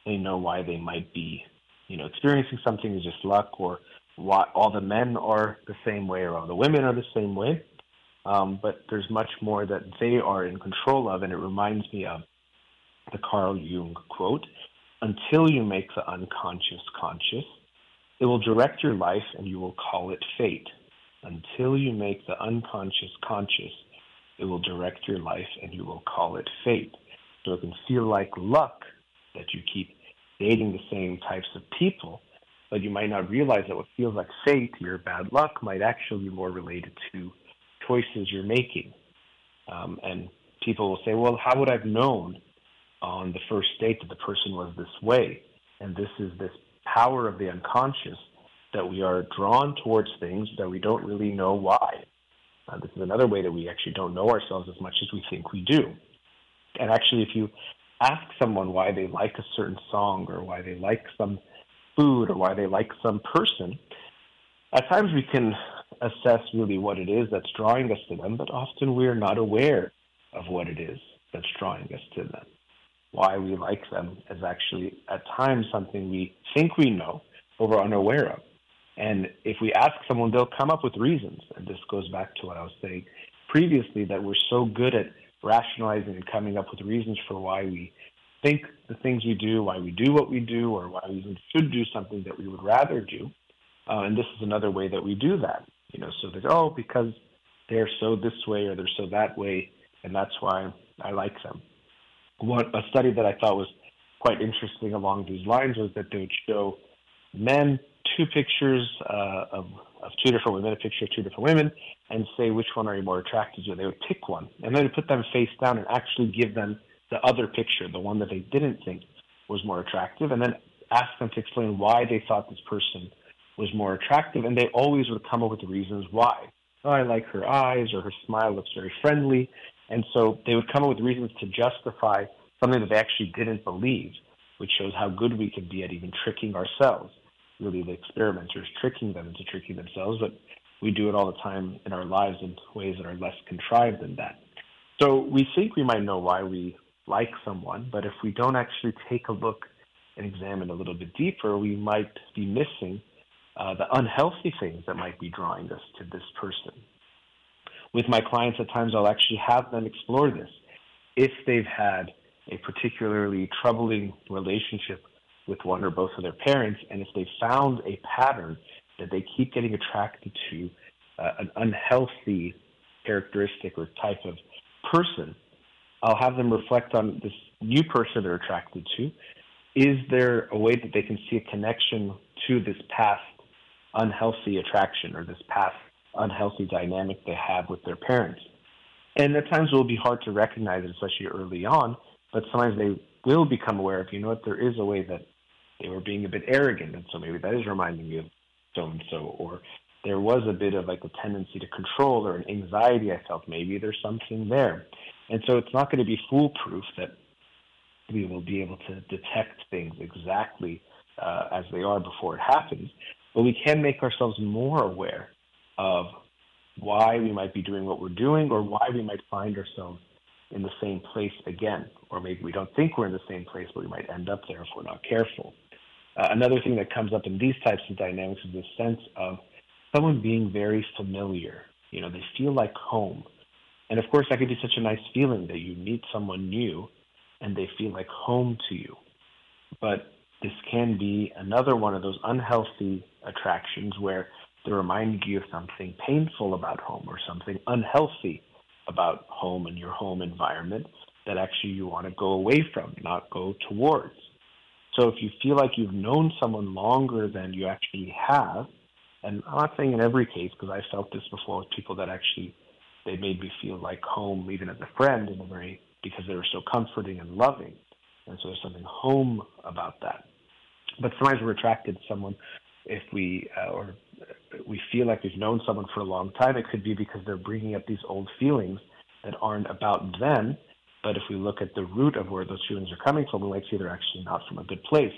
they know why they might be, you know, experiencing something is just luck, or why all the men are the same way, or all the women are the same way. Um, but there's much more that they are in control of, and it reminds me of the Carl Jung quote: "Until you make the unconscious conscious, it will direct your life, and you will call it fate." Until you make the unconscious conscious, it will direct your life and you will call it fate. So it can feel like luck that you keep dating the same types of people, but you might not realize that what feels like fate, your bad luck, might actually be more related to choices you're making. Um, and people will say, well, how would I have known on the first date that the person was this way? And this is this power of the unconscious that we are drawn towards things that we don't really know why. Uh, this is another way that we actually don't know ourselves as much as we think we do. And actually, if you ask someone why they like a certain song or why they like some food or why they like some person, at times we can assess really what it is that's drawing us to them, but often we are not aware of what it is that's drawing us to them. Why we like them is actually at times something we think we know, but we're unaware of. And if we ask someone, they'll come up with reasons. And this goes back to what I was saying previously that we're so good at rationalizing and coming up with reasons for why we think the things we do, why we do what we do, or why we even should do something that we would rather do. Uh, and this is another way that we do that. You know, so that oh, because they're so this way or they're so that way, and that's why I like them. One a study that I thought was quite interesting along these lines was that they would show men two pictures uh, of, of two different women, a picture of two different women, and say which one are you more attracted to. They would pick one, and then put them face down and actually give them the other picture, the one that they didn't think was more attractive, and then ask them to explain why they thought this person was more attractive, and they always would come up with the reasons why. Oh, I like her eyes, or her smile looks very friendly, and so they would come up with reasons to justify something that they actually didn't believe, which shows how good we can be at even tricking ourselves really the experimenters tricking them into tricking themselves. But we do it all the time in our lives in ways that are less contrived than that. So we think we might know why we like someone, but if we don't actually take a look and examine a little bit deeper, we might be missing uh, the unhealthy things that might be drawing us to this person. With my clients, at times I'll actually have them explore this. If they've had a particularly troubling relationship with one or both of their parents, and if they found a pattern that they keep getting attracted to uh, an unhealthy characteristic or type of person, I'll have them reflect on this new person they're attracted to. Is there a way that they can see a connection to this past unhealthy attraction or this past unhealthy dynamic they have with their parents? And at times it will be hard to recognize it, especially early on, but sometimes they will become aware of, you know what, there is a way that they were being a bit arrogant, and so maybe that is reminding me of so and so, or there was a bit of like a tendency to control or an anxiety I felt. Maybe there's something there. And so it's not going to be foolproof that we will be able to detect things exactly uh, as they are before it happens, but we can make ourselves more aware of why we might be doing what we're doing or why we might find ourselves in the same place again. Or maybe we don't think we're in the same place, but we might end up there if we're not careful. Uh, another thing that comes up in these types of dynamics is this sense of someone being very familiar. You know, they feel like home. And of course, that could be such a nice feeling that you meet someone new and they feel like home to you. But this can be another one of those unhealthy attractions where they're reminding you of something painful about home or something unhealthy about home and your home environment that actually you want to go away from, not go towards. So if you feel like you've known someone longer than you actually have, and I'm not saying in every case because I felt this before with people that actually they made me feel like home even as a friend in a very because they were so comforting and loving. And so there's something home about that. But sometimes we're attracted to someone if we uh, or we feel like we've known someone for a long time. It could be because they're bringing up these old feelings that aren't about them, but if we look at the root of where those feelings are coming from, we might see they're actually not from a good place.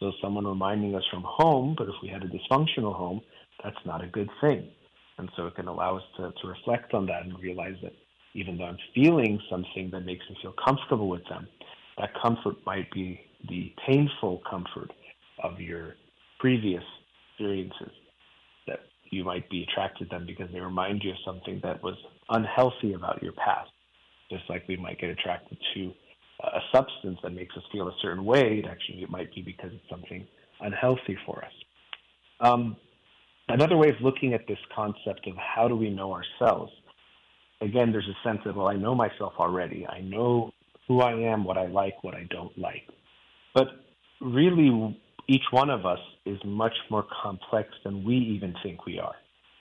So someone reminding us from home, but if we had a dysfunctional home, that's not a good thing. And so it can allow us to, to reflect on that and realize that even though I'm feeling something that makes me feel comfortable with them, that comfort might be the painful comfort of your previous experiences you might be attracted to them because they remind you of something that was unhealthy about your past just like we might get attracted to a substance that makes us feel a certain way, it actually it might be because it's something unhealthy for us. Um, another way of looking at this concept of how do we know ourselves, again, there's a sense of, well, I know myself already. I know who I am, what I like, what I don't like. But really, each one of us is much more complex than we even think we are.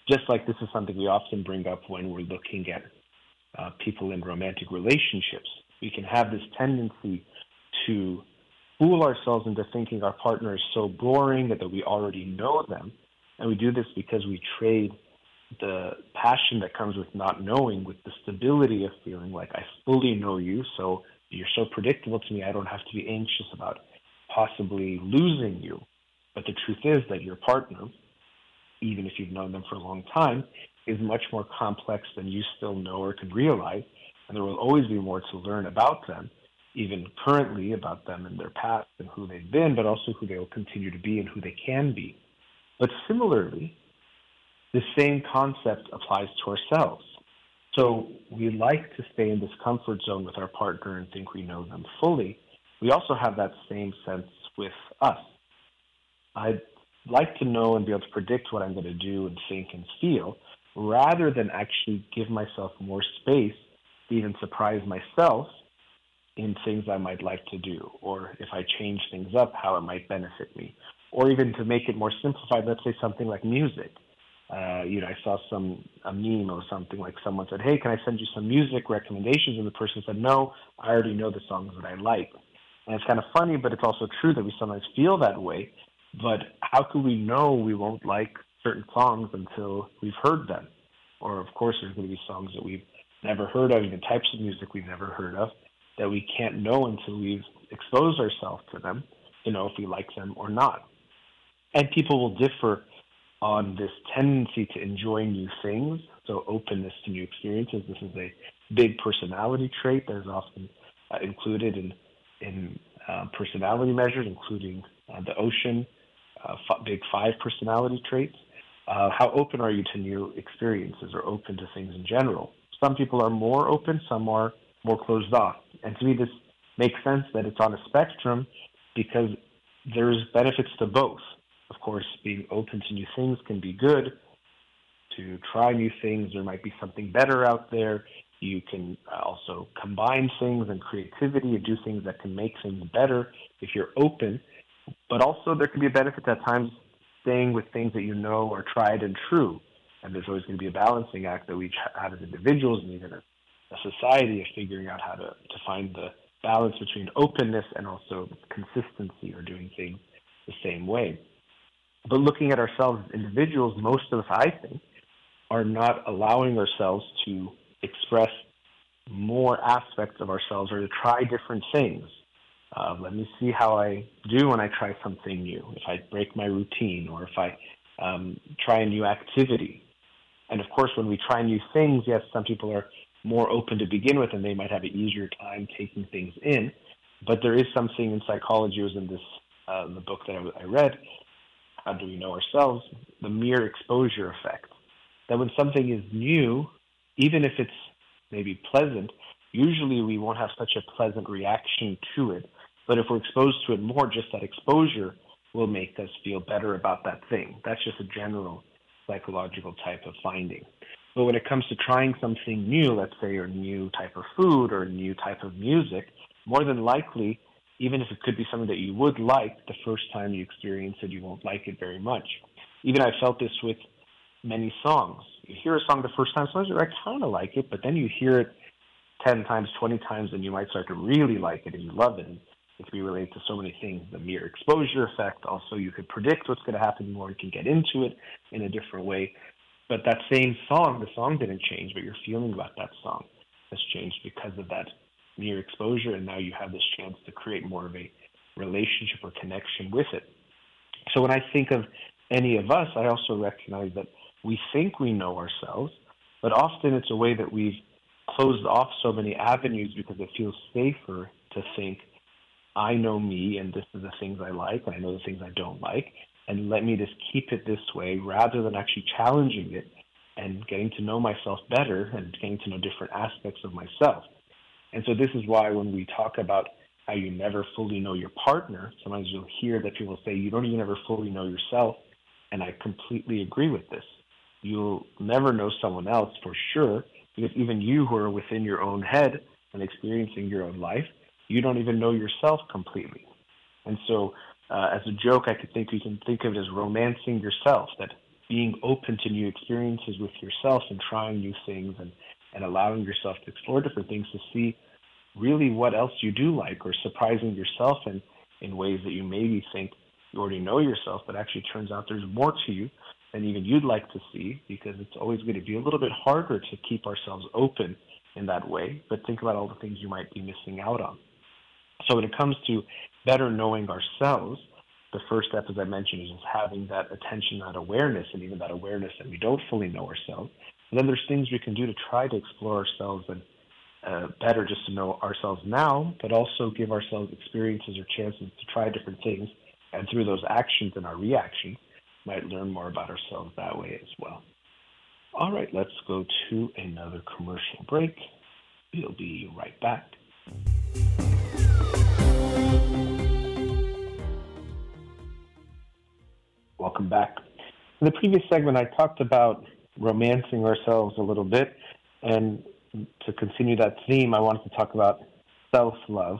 Just like this is something we often bring up when we're looking at uh, people in romantic relationships. We can have this tendency to fool ourselves into thinking our partner is so boring that we already know them. And we do this because we trade the passion that comes with not knowing with the stability of feeling like I fully know you, so you're so predictable to me, I don't have to be anxious about possibly losing you. But the truth is that your partner, even if you've known them for a long time, is much more complex than you still know or can realize, and there will always be more to learn about them, even currently about them and their past and who they've been, but also who they will continue to be and who they can be. But similarly, the same concept applies to ourselves. So we like to stay in this comfort zone with our partner and think we know them fully. We also have that same sense with us. I'd like to know and be able to predict what I'm going to do and think and feel, rather than actually give myself more space to even surprise myself in things I might like to do, or if I change things up, how it might benefit me, or even to make it more simplified, let's say something like music. Uh, you know, I saw some a meme or something like someone said, "Hey, can I send you some music recommendations?" And the person said, "No, I already know the songs that I like." And it's kind of funny, but it's also true that we sometimes feel that way. But how could we know we won't like certain songs until we've heard them. Or, of course, there's going to be songs that we've never heard of, even types of music we've never heard of, that we can't know until we've exposed ourselves to them to know if we like them or not. And people will differ on this tendency to enjoy new things, so openness to new experiences. This is a big personality trait that is often uh, included in in uh, personality measures, including uh, the Ocean uh, Big Five personality traits. Uh, how open are you to new experiences or open to things in general? Some people are more open, some are more closed off. And to me, this makes sense that it's on a spectrum because there's benefits to both. Of course, being open to new things can be good. To try new things, there might be something better out there. You can uh, also combine things and creativity and do things that can make things better if you're open. But also, there can be a benefit at times staying with things that you know are tried and true. And there's always going to be a balancing act that we have as individuals and even a, a society of figuring out how to, to find the balance between openness and also consistency or doing things the same way. But looking at ourselves as individuals, most of us, I think, are not allowing ourselves to express more aspects of ourselves or to try different things. Uh, let me see how I do when I try something new. If I break my routine or if I um, try a new activity. And of course, when we try new things, yes, some people are more open to begin with and they might have an easier time taking things in. But there is something in psychology, was in this uh, the book that I, I read, How Do We Know Ourselves? The mere exposure effect. That when something is new, even if it's maybe pleasant, usually we won't have such a pleasant reaction to it. But if we're exposed to it more, just that exposure will make us feel better about that thing. That's just a general psychological type of finding. But when it comes to trying something new, let's say a new type of food or a new type of music, more than likely, even if it could be something that you would like, the first time you experience it, you won't like it very much. Even I felt this with many songs. You hear a song the first time, sometimes you I kind of like it, but then you hear it 10 times, 20 times, and you might start to really like it and you love it. And it can be related to so many things. The mere exposure effect. Also, you could predict what's going to happen more. You can get into it in a different way. But that same song, the song didn't change, but your feeling about that song has changed because of that mere exposure. And now you have this chance to create more of a relationship or connection with it. So when I think of any of us, I also recognize that we think we know ourselves, but often it's a way that we've closed off so many avenues because it feels safer to think, I know me and this is the things I like and I know the things I don't like, and let me just keep it this way rather than actually challenging it and getting to know myself better and getting to know different aspects of myself. And so this is why when we talk about how you never fully know your partner, sometimes you'll hear that people say you don't even ever fully know yourself. And I completely agree with this you'll never know someone else for sure because even you who are within your own head and experiencing your own life, you don't even know yourself completely. And so, uh, as a joke, I could think you can think of it as romancing yourself, that being open to new experiences with yourself and trying new things and, and allowing yourself to explore different things to see really what else you do like or surprising yourself in, in ways that you maybe think you already know yourself, but actually turns out there's more to you than even you'd like to see because it's always going to be a little bit harder to keep ourselves open in that way. But think about all the things you might be missing out on. So when it comes to better knowing ourselves, the first step, as I mentioned, is just having that attention, that awareness, and even that awareness that we don't fully know ourselves. And then there's things we can do to try to explore ourselves and uh, better just to know ourselves now, but also give ourselves experiences or chances to try different things. And through those actions and our reactions, might learn more about ourselves that way as well. All right, let's go to another commercial break. We'll be right back. Welcome back. In the previous segment, I talked about romancing ourselves a little bit. And to continue that theme, I wanted to talk about self love.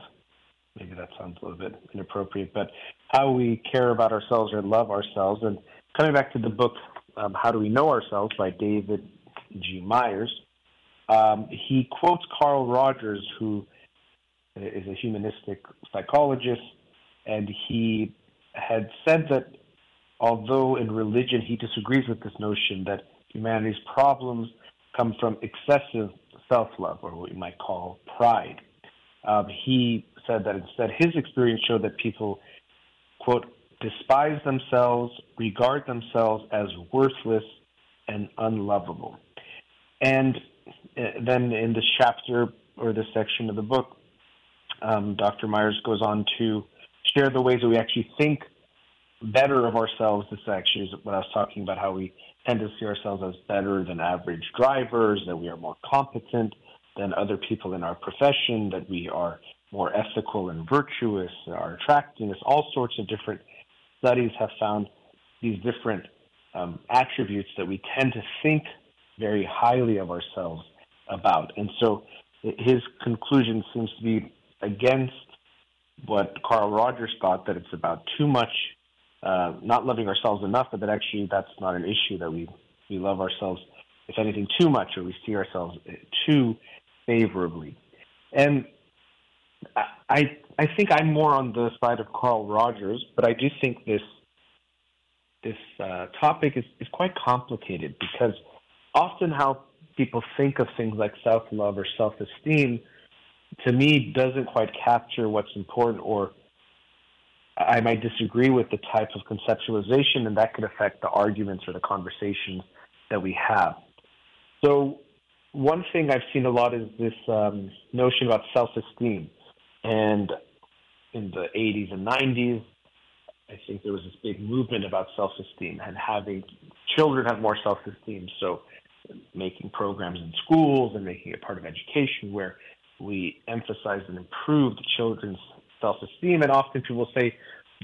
Maybe that sounds a little bit inappropriate, but how we care about ourselves or love ourselves. And coming back to the book, um, How Do We Know Ourselves by David G. Myers, um, he quotes Carl Rogers, who is a humanistic psychologist, and he had said that although in religion he disagrees with this notion that humanity's problems come from excessive self love, or what you might call pride. Um, he said that instead his experience showed that people, quote, despise themselves, regard themselves as worthless and unlovable. And uh, then in this chapter or this section of the book, um, Dr. Myers goes on to share the ways that we actually think better of ourselves. This actually is what I was talking about, how we tend to see ourselves as better than average drivers, that we are more competent than other people in our profession, that we are more ethical and virtuous, our attractiveness, all sorts of different studies have found these different um, attributes that we tend to think very highly of ourselves about. And so his conclusion seems to be against what Carl Rogers thought that it's about too much, uh, not loving ourselves enough, but that actually that's not an issue, that we, we love ourselves, if anything, too much, or we see ourselves too favorably. And I, I think I'm more on the side of Carl Rogers, but I do think this this uh, topic is, is quite complicated because often how people think of things like self love or self esteem to me doesn't quite capture what's important or I might disagree with the type of conceptualization and that could affect the arguments or the conversations that we have. So one thing I've seen a lot is this um, notion about self-esteem. And in the 80s and 90s, I think there was this big movement about self-esteem and having children have more self-esteem. So making programs in schools and making it part of education where we emphasize and improve the children's self esteem. And often people say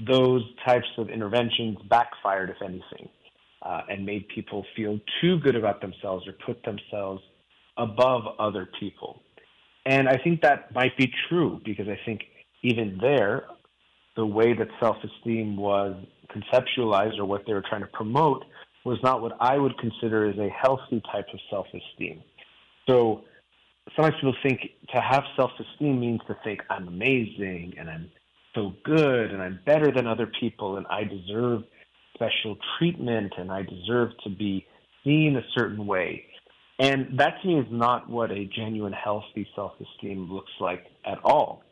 those types of interventions backfired, if anything, uh, and made people feel too good about themselves or put themselves above other people. And I think that might be true because I think even there, the way that self esteem was conceptualized or what they were trying to promote was not what I would consider as a healthy type of self esteem. So sometimes people think to have self esteem means to think I'm amazing and I'm so good and I'm better than other people and I deserve special treatment and I deserve to be seen a certain way. And that to me is not what a genuine healthy self esteem looks like at all.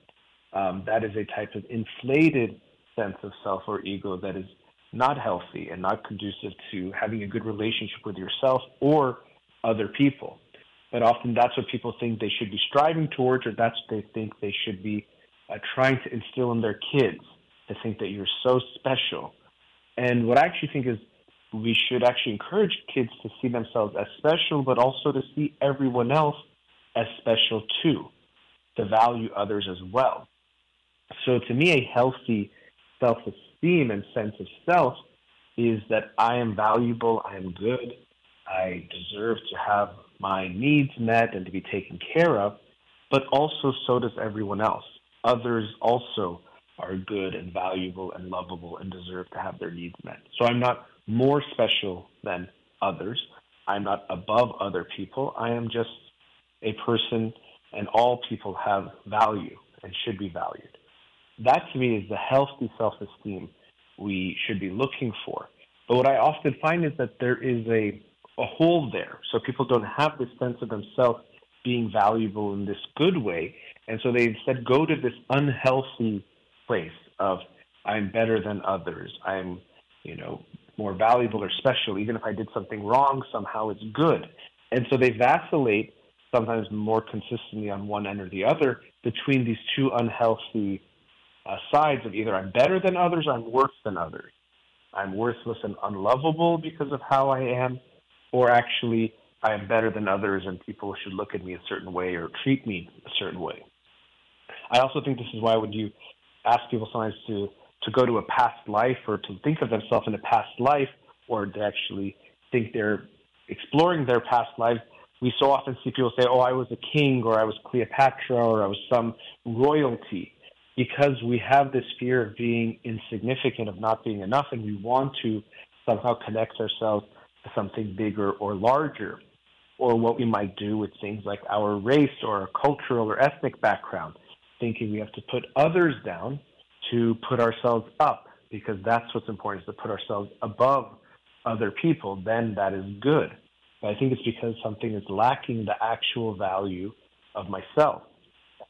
Um, that is a type of inflated sense of self or ego that is not healthy and not conducive to having a good relationship with yourself or other people. But often that's what people think they should be striving towards, or that's what they think they should be uh, trying to instill in their kids to think that you're so special. And what I actually think is we should actually encourage kids to see themselves as special, but also to see everyone else as special too, to value others as well. So to me, a healthy self esteem and sense of self is that I am valuable, I am good, I deserve to have my needs met and to be taken care of, but also so does everyone else. Others also are good and valuable and lovable and deserve to have their needs met. So I'm not more special than others. I'm not above other people. I am just a person, and all people have value and should be valued. That to me is the healthy self esteem we should be looking for. But what I often find is that there is a, a hole there. So people don't have this sense of themselves being valuable in this good way. And so they instead go to this unhealthy place of I'm better than others. I'm, you know, more valuable or special. Even if I did something wrong, somehow it's good. And so they vacillate sometimes more consistently on one end or the other between these two unhealthy uh, sides of either I'm better than others, I'm worse than others. I'm worthless and unlovable because of how I am, or actually I am better than others and people should look at me a certain way or treat me a certain way. I also think this is why when you ask people sometimes to, to go to a past life or to think of themselves in a past life or to actually think they're exploring their past lives, we so often see people say, oh, I was a king or I was Cleopatra or I was some royalty because we have this fear of being insignificant, of not being enough, and we want to somehow connect ourselves to something bigger or larger, or what we might do with things like our race or our cultural or ethnic background, thinking we have to put others down to put ourselves up, because that's what's important is to put ourselves above other people, then that is good. But I think it's because something is lacking the actual value of myself.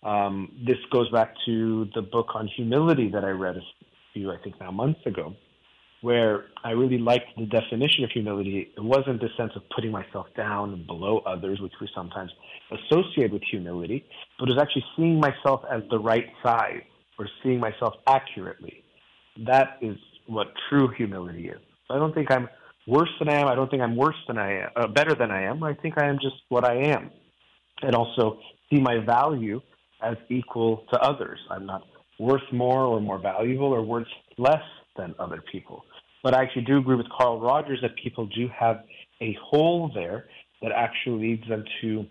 Um, this goes back to the book on humility that I read a few, I think now months ago, where I really liked the definition of humility. It wasn't the sense of putting myself down and below others, which we sometimes associate with humility, but it was actually seeing myself as the right size or seeing myself accurately. That is what true humility is. I don't think I'm worse than I am. I don't think I'm worse than I am, uh, better than I am. I think I am just what I am. And also see my value as equal to others. I'm not worth more or more valuable or worth less than other people. But I actually do agree with Carl Rogers that people do have a hole there that actually leads them to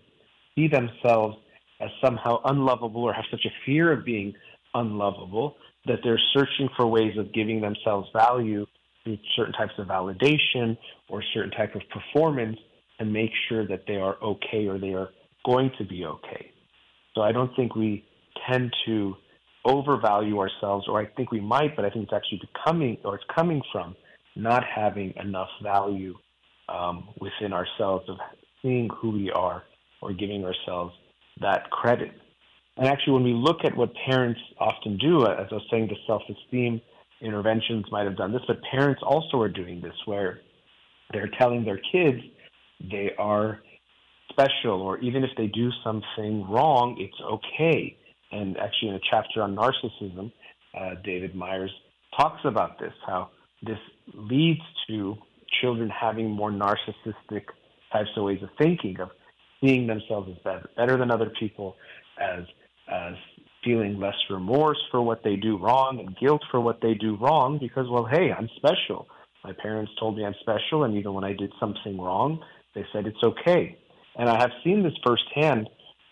see themselves as somehow unlovable or have such a fear of being unlovable that they're searching for ways of giving themselves value through certain types of validation or certain type of performance and make sure that they are okay or they are going to be okay. So I don't think we tend to overvalue ourselves, or I think we might, but I think it's actually becoming or it's coming from not having enough value um, within ourselves of seeing who we are or giving ourselves that credit. And actually, when we look at what parents often do, as I was saying, the self esteem interventions might have done this, but parents also are doing this where they're telling their kids they are special, or even if they do something wrong, it's okay. And actually, in a chapter on narcissism, uh, David Myers talks about this how this leads to children having more narcissistic types of ways of thinking, of seeing themselves as better, better than other people, as as feeling less remorse for what they do wrong and guilt for what they do wrong because, well, hey, I'm special. My parents told me I'm special, and even when I did something wrong, they said it's okay. And I have seen this firsthand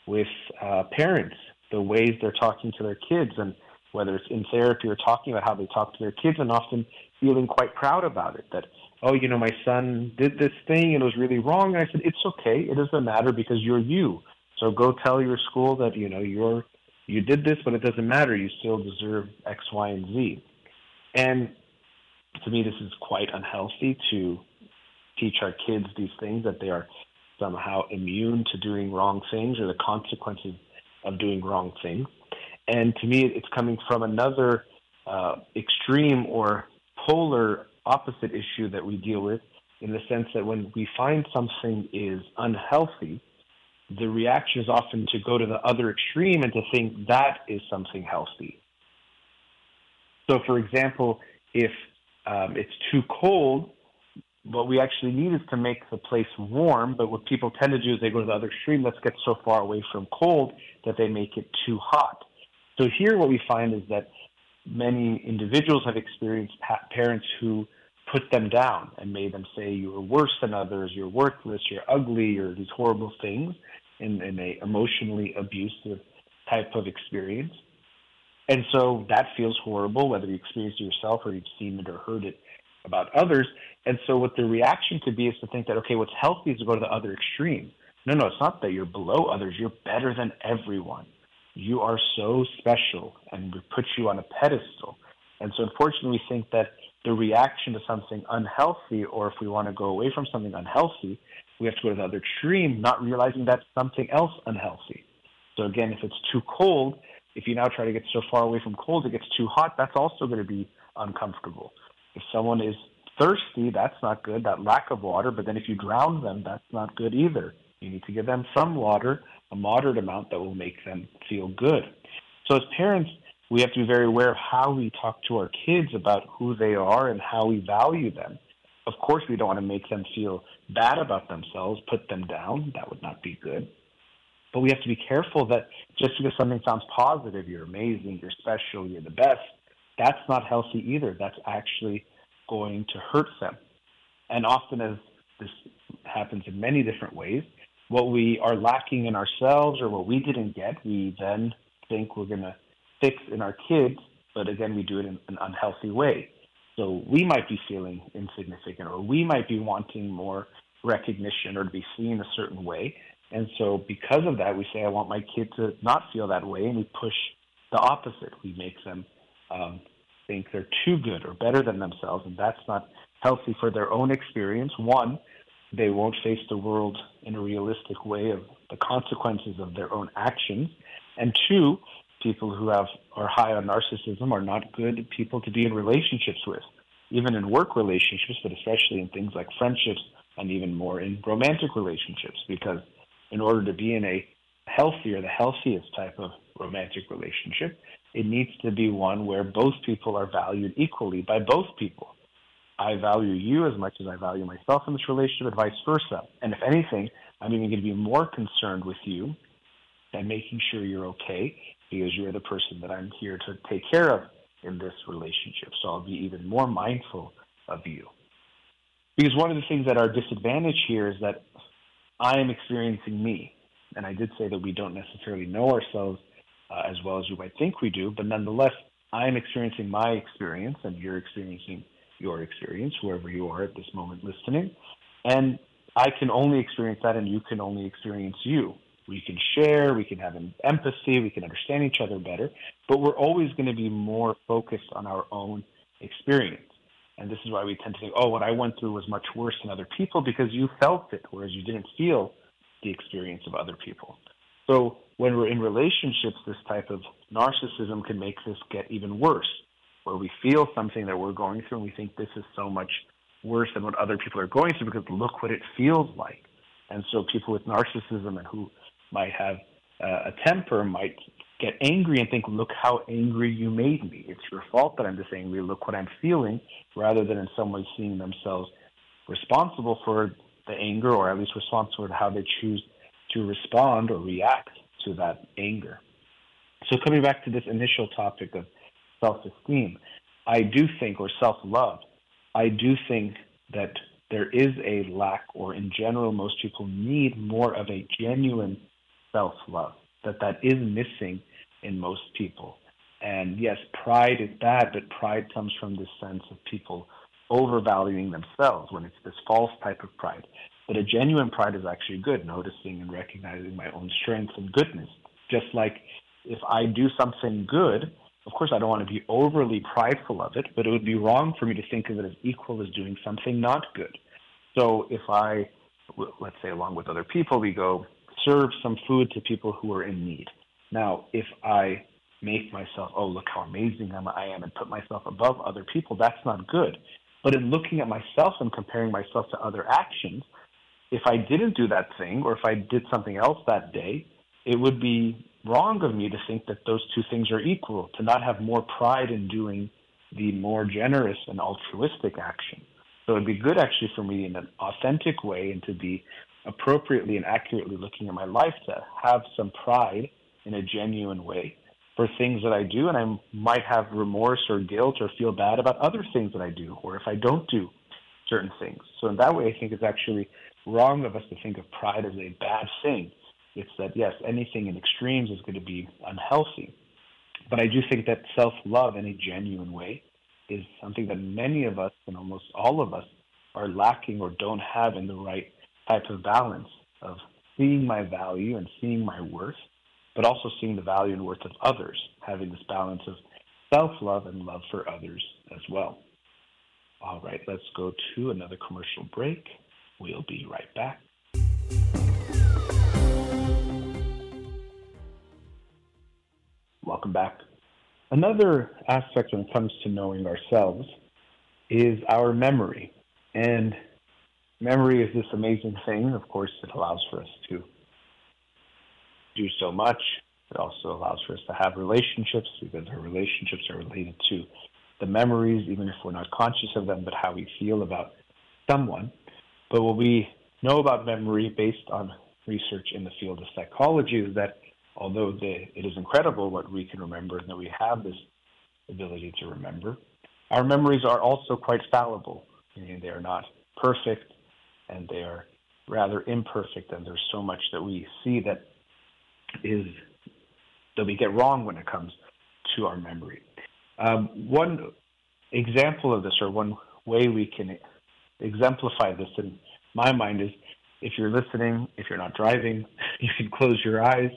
with uh, parents, the ways they're talking to their kids, and whether it's in therapy or talking about how they talk to their kids, and often feeling quite proud about it. That, oh, you know, my son did this thing and it was really wrong. And I said, it's okay. It doesn't matter because you're you. So go tell your school that, you know, you're you did this, but it doesn't matter. You still deserve X, Y, and Z. And to me, this is quite unhealthy to teach our kids these things that they are somehow immune to doing wrong things or the consequences of doing wrong things. And to me, it's coming from another uh, extreme or polar opposite issue that we deal with in the sense that when we find something is unhealthy, the reaction is often to go to the other extreme and to think that is something healthy. So, for example, if um, it's too cold, what we actually need is to make the place warm. But what people tend to do is they go to the other extreme. Let's get so far away from cold that they make it too hot. So here, what we find is that many individuals have experienced pa- parents who put them down and made them say you're worse than others, you're worthless, you're ugly, you're these horrible things in, in a emotionally abusive type of experience. And so that feels horrible, whether you experienced it yourself or you've seen it or heard it about others. And so what the reaction could be is to think that, okay, what's healthy is to go to the other extreme. No, no, it's not that you're below others. You're better than everyone. You are so special and we put you on a pedestal. And so unfortunately, we think that the reaction to something unhealthy, or if we want to go away from something unhealthy, we have to go to the other extreme, not realizing that's something else unhealthy. So again, if it's too cold, if you now try to get so far away from cold, it gets too hot, that's also going to be uncomfortable. If someone is thirsty, that's not good, that lack of water, but then if you drown them, that's not good either. You need to give them some water, a moderate amount that will make them feel good. So as parents, we have to be very aware of how we talk to our kids about who they are and how we value them. Of course, we don't want to make them feel bad about themselves, put them down. That would not be good. But we have to be careful that just because something sounds positive, you're amazing, you're special, you're the best, that's not healthy either. That's actually going to hurt them. And often, as this happens in many different ways, what we are lacking in ourselves or what we didn't get, we then think we're going to fix in our kids, but again, we do it in an unhealthy way. So we might be feeling insignificant or we might be wanting more recognition or to be seen a certain way. And so because of that, we say, I want my kid to not feel that way. And we push the opposite. We make them um, think they're too good or better than themselves. And that's not healthy for their own experience. One, they won't face the world in a realistic way of the consequences of their own actions. And two, people who have are high on narcissism are not good people to be in relationships with, even in work relationships, but especially in things like friendships and even more in romantic relationships. Because in order to be in a healthier, the healthiest type of romantic relationship, it needs to be one where both people are valued equally by both people. I value you as much as I value myself in this relationship, and vice versa. And if anything, I'm even going to be more concerned with you and making sure you're okay because you're the person that I'm here to take care of in this relationship. So I'll be even more mindful of you. Because one of the things that our disadvantage here is that I am experiencing me. And I did say that we don't necessarily know ourselves uh, as well as you might think we do, but nonetheless, I am experiencing my experience and you're experiencing your experience, whoever you are at this moment listening. And I can only experience that and you can only experience you. We can share, we can have an empathy, we can understand each other better, but we're always going to be more focused on our own experience. And this is why we tend to think, oh, what I went through was much worse than other people because you felt it, whereas you didn't feel the experience of other people. So when we're in relationships, this type of narcissism can make this get even worse, where we feel something that we're going through and we think this is so much worse than what other people are going through because look what it feels like. And so people with narcissism and who might have uh, a temper might get angry and think, look how angry you made me. It's your fault that I'm this angry. Look what I'm feeling, rather than in some way seeing themselves responsible for the anger or at least responsible for how they choose to respond or react to that anger. So coming back to this initial topic of self-esteem, I do think, or self-love, I do think that there is a lack, or in general, most people need more of a genuine self love, that that is missing in most people. And yes, pride is bad, but pride comes from this sense of people overvaluing themselves when it's this false type of pride. But a genuine pride is actually good, noticing and recognizing my own strength and goodness. Just like if I do something good, of course, I don't want to be overly prideful of it, but it would be wrong for me to think of it as equal as doing something not good. So if I, let's say, along with other people, we go, serve some food to people who are in need. Now, if I make myself, oh, look how amazing I am, and put myself above other people, that's not good. But in looking at myself and comparing myself to other actions, if I didn't do that thing or if I did something else that day, it would be wrong of me to think that those two things are equal, to not have more pride in doing the more generous and altruistic action. So it'd be good actually for me in an authentic way and to be appropriately and accurately looking at my life to have some pride in a genuine way for things that I do, and I might have remorse or guilt or feel bad about other things that I do, or if I don't do certain things. So in that way, I think it's actually wrong of us to think of pride as a bad thing. It's that yes, anything in extremes is going to be unhealthy. But I do think that self-love in a genuine way is something that many of us and almost all of us are lacking or don't have in the right type of balance of seeing my value and seeing my worth, but also seeing the value and worth of others, having this balance of self love and love for others as well. All right, let's go to another commercial break. We'll be right back. Welcome back. Another aspect when it comes to knowing ourselves is our memory. And memory is this amazing thing. Of course, it allows for us to do so much. It also allows for us to have relationships because our relationships are related to the memories, even if we're not conscious of them, but how we feel about someone. But what we know about memory based on research in the field of psychology is that although the, it is incredible what we can remember and that we have this ability to remember, our memories are also quite fallible. Meaning they are not perfect, and they are rather imperfect, and there's so much that we see that is that we get wrong when it comes to our memory. Um, one example of this, or one way we can exemplify this in my mind, is if you're listening, if you're not driving, you can close your eyes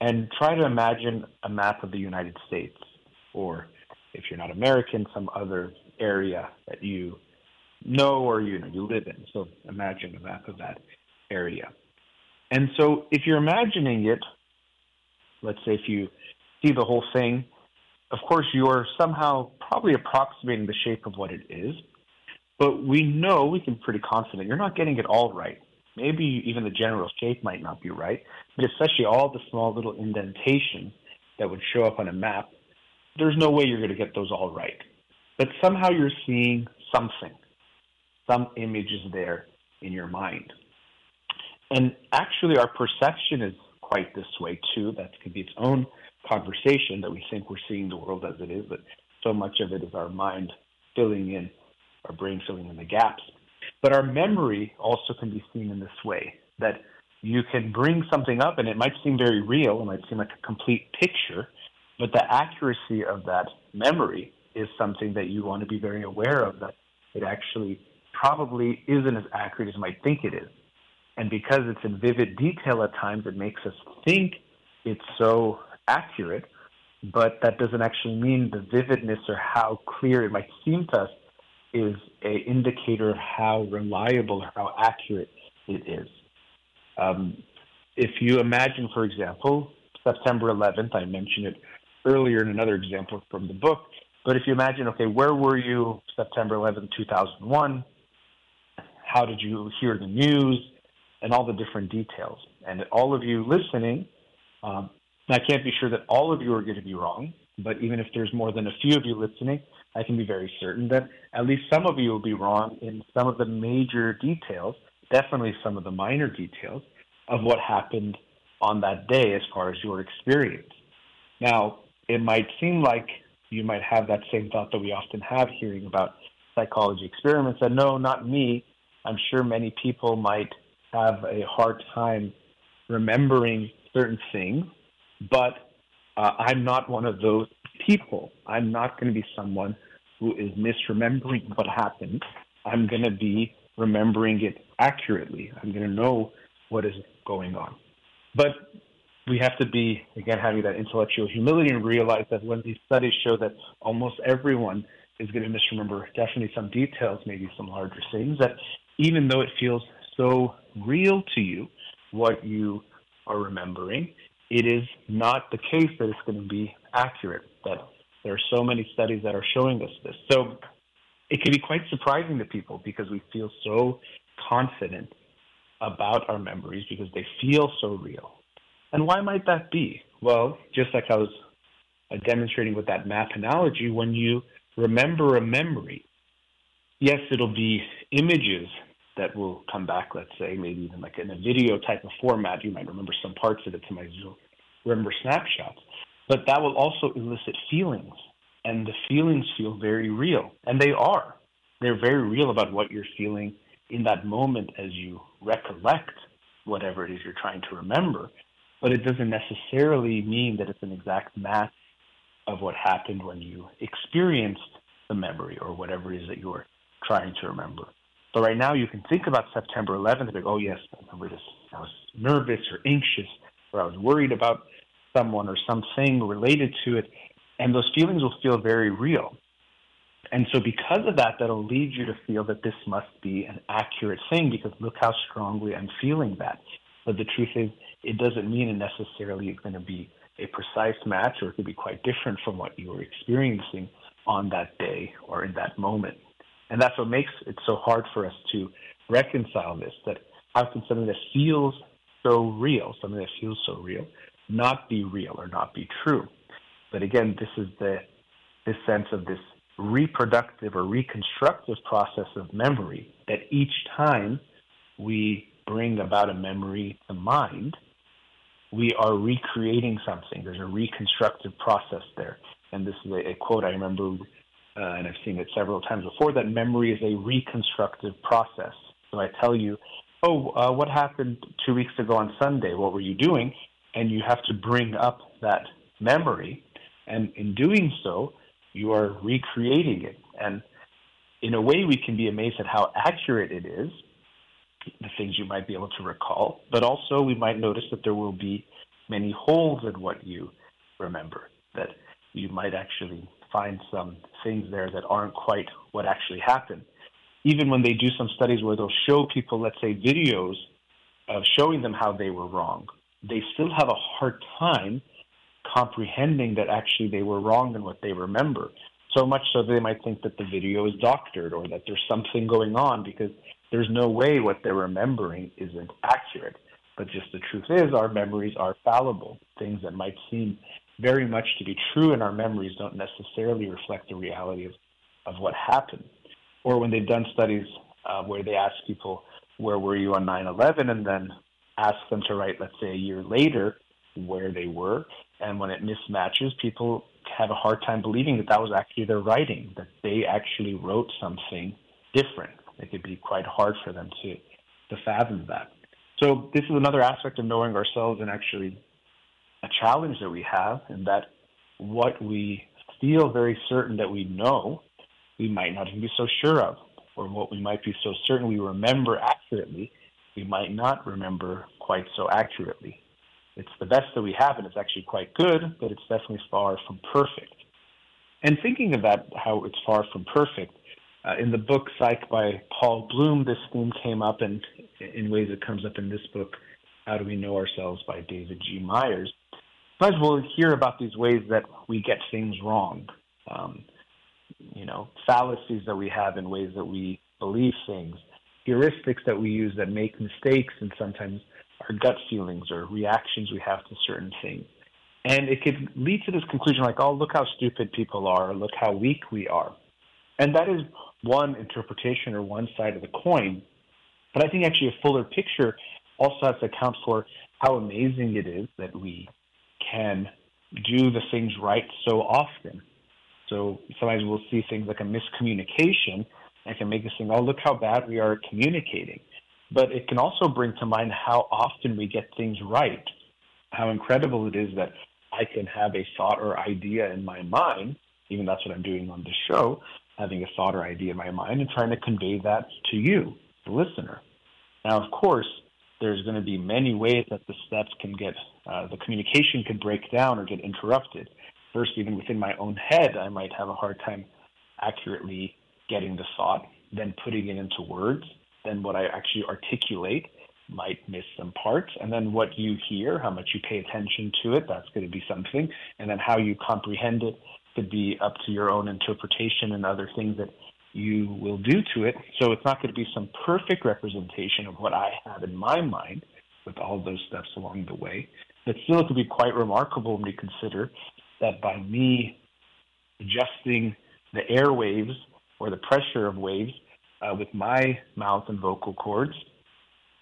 and try to imagine a map of the United States, or if you're not American, some other area that you know or you know you live in. So imagine a map of that area. And so if you're imagining it, let's say if you see the whole thing, of course, you're somehow probably approximating the shape of what it is. But we know, we can pretty confident, you're not getting it all right. Maybe even the general shape might not be right, but especially all the small little indentations that would show up on a map, there's no way you're going to get those all right. But somehow you're seeing something, some image is there in your mind. And actually, our perception is quite this way too. That could be its own conversation that we think we're seeing the world as it is, but so much of it is our mind filling in, our brain filling in the gaps. But our memory also can be seen in this way that you can bring something up and it might seem very real, it might seem like a complete picture, but the accuracy of that memory is something that you want to be very aware of that it actually probably isn't as accurate as you might think it is. And because it's in vivid detail at times, it makes us think it's so accurate, but that doesn't actually mean the vividness or how clear it might seem to us is an indicator of how reliable or how accurate it is. Um, if you imagine, for example, September 11th, I mentioned it earlier in another example from the book, but if you imagine, okay, where were you September 11th, 2001? How did you hear the news? And all the different details. And all of you listening, um, I can't be sure that all of you are going to be wrong, but even if there's more than a few of you listening, I can be very certain that at least some of you will be wrong in some of the major details, definitely some of the minor details of what happened on that day as far as your experience. Now, it might seem like you might have that same thought that we often have hearing about psychology experiments that no, not me. I'm sure many people might have a hard time remembering certain things, but uh, I'm not one of those people. I'm not going to be someone who is misremembering what happened. I'm going to be remembering it accurately. I'm going to know what is going on. But we have to be, again, having that intellectual humility and realize that when these studies show that almost everyone is going to misremember definitely some details, maybe some larger things, that even though it feels so real to you, what you are remembering, it is not the case that it's going to be accurate. That there are so many studies that are showing us this. So it can be quite surprising to people because we feel so confident about our memories because they feel so real. And why might that be? Well, just like I was uh, demonstrating with that map analogy, when you remember a memory, yes, it'll be images that will come back, let's say, maybe even like in a video type of format. You might remember some parts of it, some might remember snapshots. But that will also elicit feelings, and the feelings feel very real, and they are. They're very real about what you're feeling in that moment as you recollect whatever it is you're trying to remember but it doesn't necessarily mean that it's an exact match of what happened when you experienced the memory or whatever it is that you're trying to remember. But right now you can think about September 11th, like, oh yes, I remember this. I was nervous or anxious, or I was worried about someone or something related to it, and those feelings will feel very real. And so because of that, that'll lead you to feel that this must be an accurate thing because look how strongly I'm feeling that. But the truth is, it doesn't mean it necessarily is going to be a precise match or it could be quite different from what you were experiencing on that day or in that moment. And that's what makes it so hard for us to reconcile this that how can something that feels so real, something that feels so real, not be real or not be true? But again, this is the this sense of this reproductive or reconstructive process of memory that each time we bring about a memory to mind, we are recreating something. There's a reconstructive process there. And this is a, a quote I remember, uh, and I've seen it several times before, that memory is a reconstructive process. So I tell you, oh, uh, what happened two weeks ago on Sunday? What were you doing? And you have to bring up that memory. And in doing so, you are recreating it. And in a way, we can be amazed at how accurate it is the things you might be able to recall, but also we might notice that there will be many holes in what you remember, that you might actually find some things there that aren't quite what actually happened. Even when they do some studies where they'll show people, let's say, videos of showing them how they were wrong, they still have a hard time comprehending that actually they were wrong in what they remember. So much so they might think that the video is doctored or that there's something going on because there's no way what they're remembering isn't accurate. But just the truth is, our memories are fallible. Things that might seem very much to be true in our memories don't necessarily reflect the reality of, of what happened. Or when they've done studies uh, where they ask people, where were you on 9 11? And then ask them to write, let's say, a year later where they were. And when it mismatches, people have a hard time believing that that was actually their writing, that they actually wrote something different. It could be quite hard for them to, to fathom that. So, this is another aspect of knowing ourselves and actually a challenge that we have, and that what we feel very certain that we know, we might not even be so sure of or what we might be so certain we remember accurately, we might not remember quite so accurately. It's the best that we have, and it's actually quite good, but it's definitely far from perfect. And thinking of that, how it's far from perfect, uh, in the book Psych by Paul Bloom, this theme came up, and in ways it comes up in this book, How Do We Know Ourselves by David G. Myers. Sometimes we'll hear about these ways that we get things wrong. Um, you know, fallacies that we have in ways that we believe things, heuristics that we use that make mistakes, and sometimes our gut feelings or reactions we have to certain things. And it could lead to this conclusion like, oh, look how stupid people are, or look how weak we are. And that is one interpretation or one side of the coin. But I think actually a fuller picture also has to account for how amazing it is that we can do the things right so often. So sometimes we'll see things like a miscommunication and can make us think, oh, look how bad we are communicating. But it can also bring to mind how often we get things right, how incredible it is that I can have a thought or idea in my mind, even that's what I'm doing on this show, having a thought or idea in my mind and trying to convey that to you, the listener. Now, of course, there's going to be many ways that the steps can get, uh, the communication can break down or get interrupted. First, even within my own head, I might have a hard time accurately getting the thought, then putting it into words, then what I actually articulate might miss some parts, and then what you hear, how much you pay attention to it, that's going to be something, and then how you comprehend it could be up to your own interpretation and other things that you will do to it. So it's not going to be some perfect representation of what I have in my mind with all those steps along the way. But still, it could be quite remarkable when you consider that by me adjusting the airwaves or the pressure of waves uh, with my mouth and vocal cords,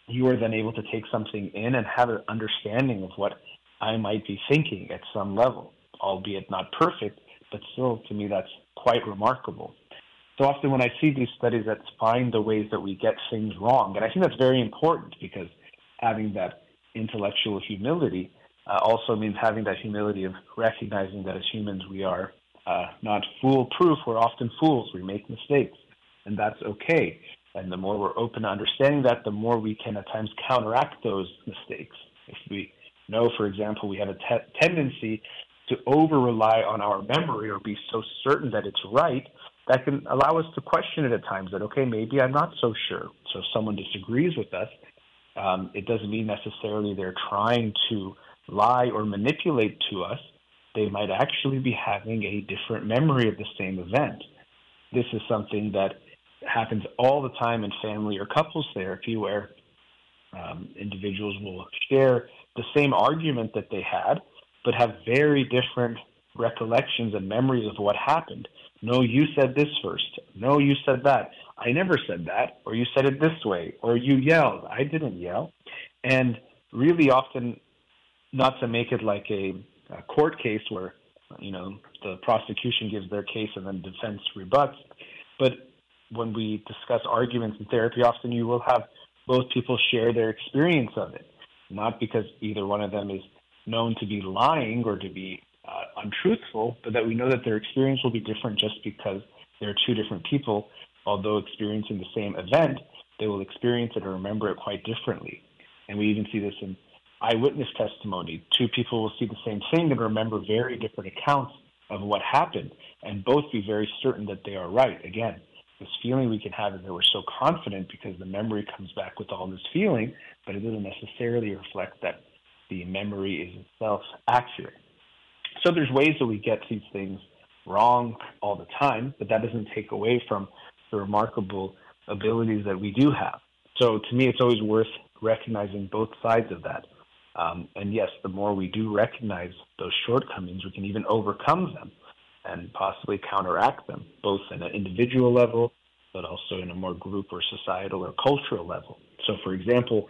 you are then able to take something in and have an understanding of what I might be thinking at some level, albeit not perfect, but still to me that's quite remarkable. So often when I see these studies that find the ways that we get things wrong, and I think that's very important because having that intellectual humility uh, also means having that humility of recognizing that as humans we are uh, not foolproof. We're often fools. We make mistakes, and that's okay. And the more we're open to understanding that, the more we can at times counteract those mistakes. If we know, for example, we have a te- tendency to over rely on our memory or be so certain that it's right, that can allow us to question it at times that, okay, maybe I'm not so sure. So if someone disagrees with us, um, it doesn't mean necessarily they're trying to lie or manipulate to us, they might actually be having a different memory of the same event. This is something that happens all the time in family or couples therapy where um, individuals will share the same argument that they had, but have very different recollections and memories of what happened. No, you said this first. No, you said that. I never said that. Or you said it this way. Or you yelled. I didn't yell. And really often not to make it like a, a court case where you know the prosecution gives their case and then defense rebuts, but when we discuss arguments in therapy, often you will have both people share their experience of it, not because either one of them is known to be lying or to be uh, untruthful, but that we know that their experience will be different just because they're two different people, although experiencing the same event, they will experience it or remember it quite differently. And we even see this in eyewitness testimony. Two people will see the same thing and remember very different accounts of what happened and both be very certain that they are right. Again, this feeling we can have is that we're so confident because the memory comes back with all this feeling, but it doesn't necessarily reflect that the memory is itself accurate. So there's ways that we get these things wrong all the time, but that doesn't take away from the remarkable abilities that we do have. So to me, it's always worth recognizing both sides of that. Um, and yes, the more we do recognize those shortcomings, we can even overcome them and possibly counteract them, both in an individual level, but also in a more group or societal or cultural level. So, for example,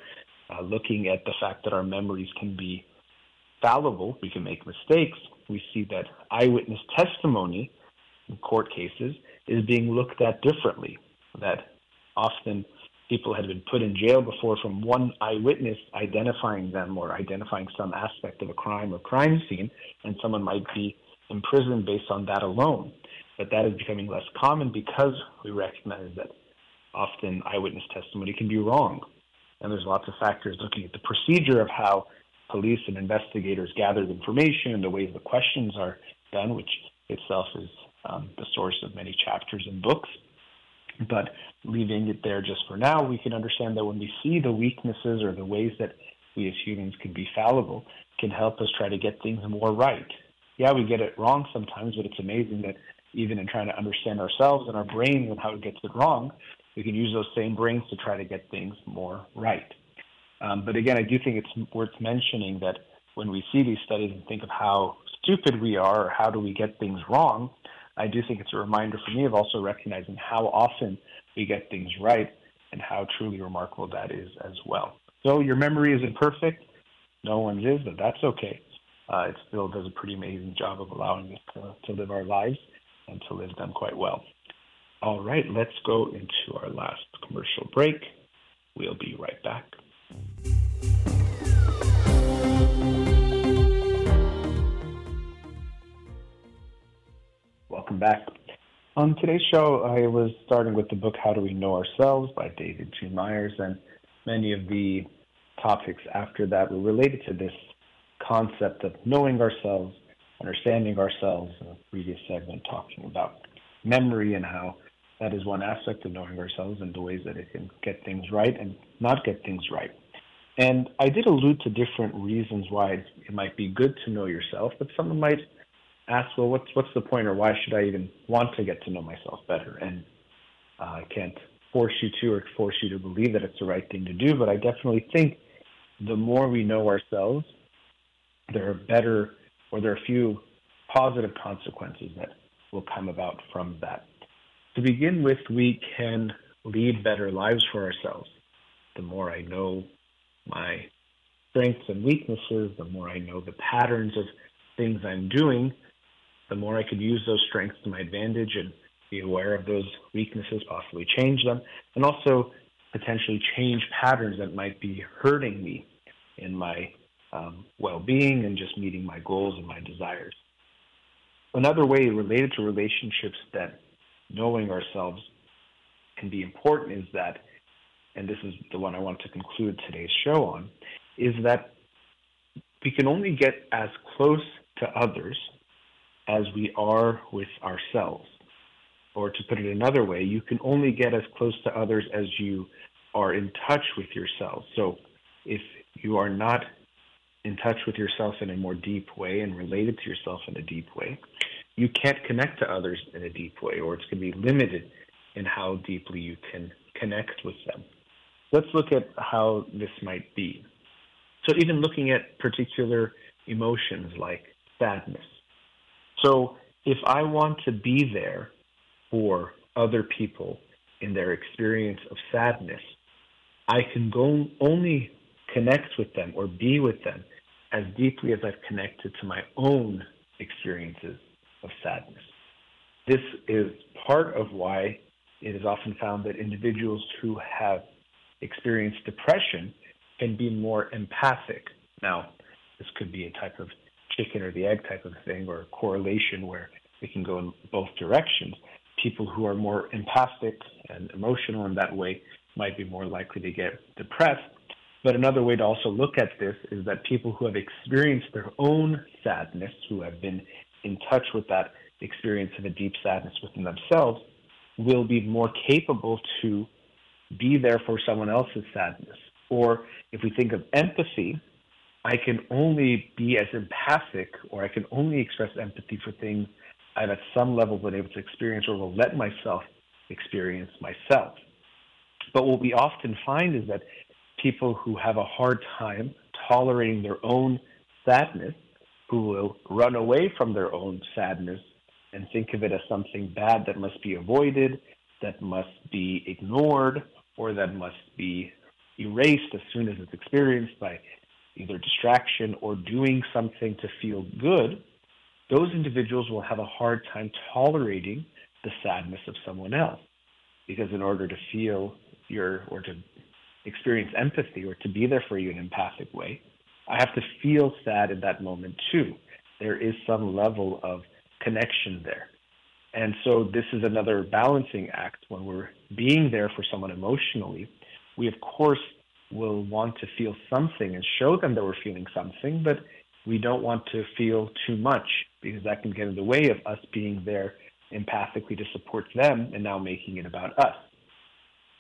uh, looking at the fact that our memories can be fallible, we can make mistakes, we see that eyewitness testimony in court cases is being looked at differently. That often people had been put in jail before from one eyewitness identifying them or identifying some aspect of a crime or crime scene, and someone might be imprisoned based on that alone. But that is becoming less common because we recognize that often eyewitness testimony can be wrong. And there's lots of factors looking at the procedure of how police and investigators gather the information, the ways the questions are done, which itself is um, the source of many chapters and books. But leaving it there just for now, we can understand that when we see the weaknesses or the ways that we as humans can be fallible, can help us try to get things more right. Yeah, we get it wrong sometimes, but it's amazing that even in trying to understand ourselves and our brains and how it gets it wrong, we can use those same brains to try to get things more right. Um, but again, I do think it's worth mentioning that when we see these studies and think of how stupid we are or how do we get things wrong, I do think it's a reminder for me of also recognizing how often we get things right and how truly remarkable that is as well. So your memory isn't perfect. No one's is, but that's okay. Uh, it still does a pretty amazing job of allowing us to, to live our lives and to live them quite well. All right, let's go into our last commercial break. We'll be right back. Welcome back. On today's show, I was starting with the book How Do We Know Ourselves by David G. Myers, and many of the topics after that were related to this concept of knowing ourselves, understanding ourselves. In a previous segment, talking about memory and how that is one aspect of knowing ourselves and the ways that it can get things right and not get things right. And I did allude to different reasons why it might be good to know yourself, but someone might ask, well, what's what's the point, or why should I even want to get to know myself better? And uh, I can't force you to or force you to believe that it's the right thing to do, but I definitely think the more we know ourselves, there are better or there are a few positive consequences that will come about from that. To begin with, we can lead better lives for ourselves. The more I know my strengths and weaknesses, the more I know the patterns of things I'm doing, the more I could use those strengths to my advantage and be aware of those weaknesses, possibly change them, and also potentially change patterns that might be hurting me in my um, well being and just meeting my goals and my desires. Another way related to relationships that knowing ourselves can be important is that and this is the one I want to conclude today's show on, is that we can only get as close to others as we are with ourselves. Or to put it another way, you can only get as close to others as you are in touch with yourself. So if you are not in touch with yourself in a more deep way and related to yourself in a deep way, you can't connect to others in a deep way, or it's going to be limited in how deeply you can connect with them. Let's look at how this might be. So, even looking at particular emotions like sadness. So, if I want to be there for other people in their experience of sadness, I can go only connect with them or be with them as deeply as I've connected to my own experiences of sadness. This is part of why it is often found that individuals who have experienced depression can be more empathic. Now, this could be a type of chicken or the egg type of thing or correlation where it can go in both directions. People who are more empathic and emotional in that way might be more likely to get depressed. But another way to also look at this is that people who have experienced their own sadness, who have been in touch with that experience of a deep sadness within themselves, will be more capable to be there for someone else's sadness. Or if we think of empathy, I can only be as empathic or I can only express empathy for things I've at some level been able to experience or will let myself experience myself. But what we often find is that people who have a hard time tolerating their own sadness, who will run away from their own sadness and think of it as something bad that must be avoided, that must be ignored, or that must be erased as soon as it's experienced by either distraction or doing something to feel good, those individuals will have a hard time tolerating the sadness of someone else. Because in order to feel your or to experience empathy or to be there for you in an empathic way, I have to feel sad in that moment too. There is some level of connection there. And so this is another balancing act when we're being there for someone emotionally. We, of course, will want to feel something and show them that we're feeling something, but we don't want to feel too much because that can get in the way of us being there empathically to support them and now making it about us.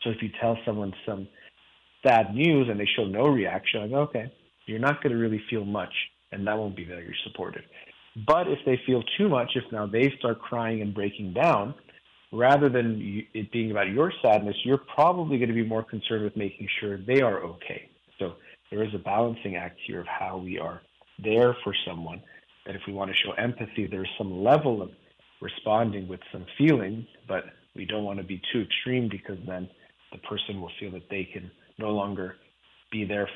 So if you tell someone some sad news and they show no reaction, like, okay, you're not going to really feel much and that won't be very supportive. But if they feel too much, if now they start crying and breaking down, rather than it being about your sadness, you're probably going to be more concerned with making sure they are okay. So there is a balancing act here of how we are there for someone. That if we want to show empathy, there's some level of responding with some feeling, but we don't want to be too extreme because then the person will feel that they can no longer be there,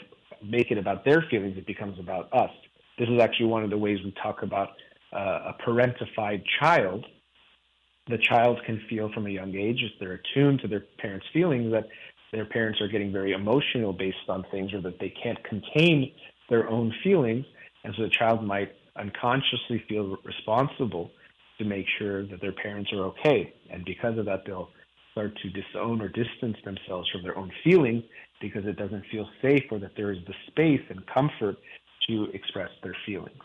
make it about their feelings. It becomes about us. This is actually one of the ways we talk about uh, a parentified child. The child can feel from a young age, if they're attuned to their parents' feelings, that their parents are getting very emotional based on things or that they can't contain their own feelings. And so the child might unconsciously feel responsible to make sure that their parents are okay. And because of that, they'll start to disown or distance themselves from their own feelings because it doesn't feel safe or that there is the space and comfort to express their feelings.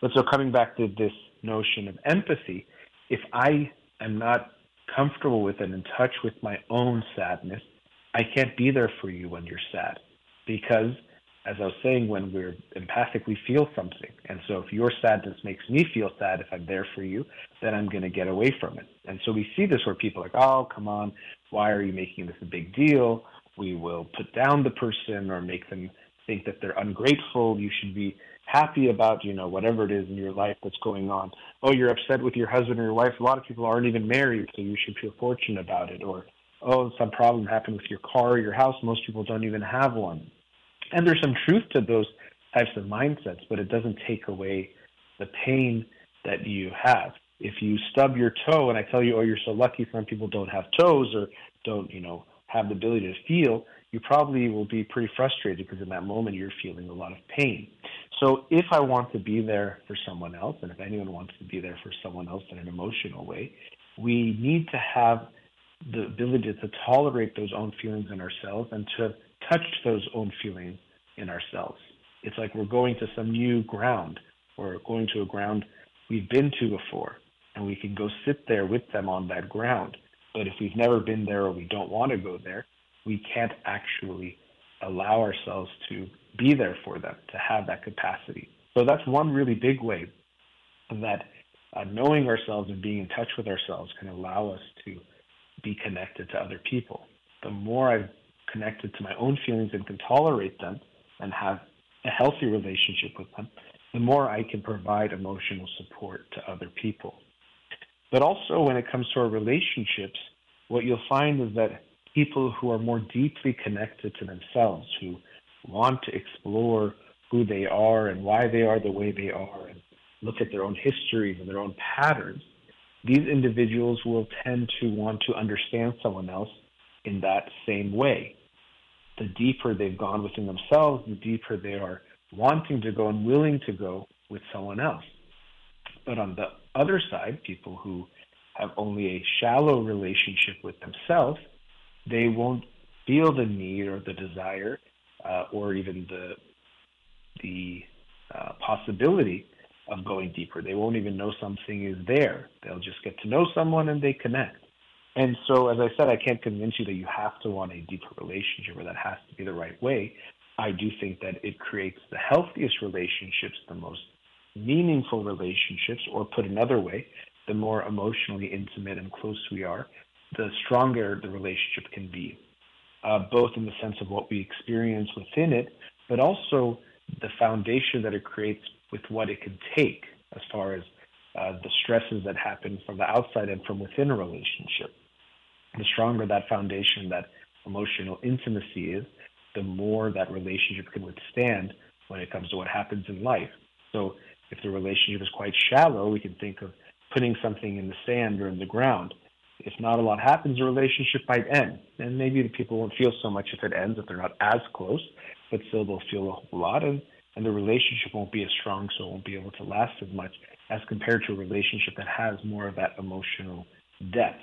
But so coming back to this notion of empathy, if I am not comfortable with and in touch with my own sadness, I can't be there for you when you're sad. Because, as I was saying, when we're empathic, we feel something. And so if your sadness makes me feel sad, if I'm there for you, then I'm going to get away from it. And so we see this where people are like, oh, come on, why are you making this a big deal? We will put down the person or make them think that they're ungrateful. You should be happy about, you know, whatever it is in your life that's going on. Oh, you're upset with your husband or your wife. A lot of people aren't even married, so you should feel fortunate about it. Or, oh, some problem happened with your car or your house. Most people don't even have one. And there's some truth to those types of mindsets, but it doesn't take away the pain that you have. If you stub your toe and I tell you, oh, you're so lucky some people don't have toes or don't, you know, have the ability to feel, you probably will be pretty frustrated because in that moment you're feeling a lot of pain. So if I want to be there for someone else, and if anyone wants to be there for someone else in an emotional way, we need to have the ability to tolerate those own feelings in ourselves and to touch those own feelings in ourselves. It's like we're going to some new ground or going to a ground we've been to before, and we can go sit there with them on that ground. But if we've never been there or we don't want to go there, we can't actually allow ourselves to be there for them, to have that capacity. So that's one really big way that uh, knowing ourselves and being in touch with ourselves can allow us to be connected to other people. The more I've connected to my own feelings and can tolerate them and have a healthy relationship with them, the more I can provide emotional support to other people. But also, when it comes to our relationships, what you'll find is that people who are more deeply connected to themselves, who want to explore who they are and why they are the way they are, and look at their own histories and their own patterns, these individuals will tend to want to understand someone else in that same way. The deeper they've gone within themselves, the deeper they are wanting to go and willing to go with someone else. But on the other side, people who have only a shallow relationship with themselves they won't feel the need or the desire uh, or even the the uh, possibility of going deeper. They won't even know something is there. They'll just get to know someone and they connect. And so, as I said, I can't convince you that you have to want a deeper relationship or that has to be the right way. I do think that it creates the healthiest relationships, the most meaningful relationships, or put another way, the more emotionally intimate and close we are, the stronger the relationship can be, uh, both in the sense of what we experience within it, but also the foundation that it creates with what it can take as far as uh, the stresses that happen from the outside and from within a relationship. The stronger that foundation, that emotional intimacy is, the more that relationship can withstand when it comes to what happens in life. So if the relationship is quite shallow, we can think of putting something in the sand or in the ground. If not a lot happens, the relationship might end. And maybe the people won't feel so much if it ends, if they're not as close, but still they'll feel a whole lot. And, and the relationship won't be as strong, so it won't be able to last as much as compared to a relationship that has more of that emotional depth.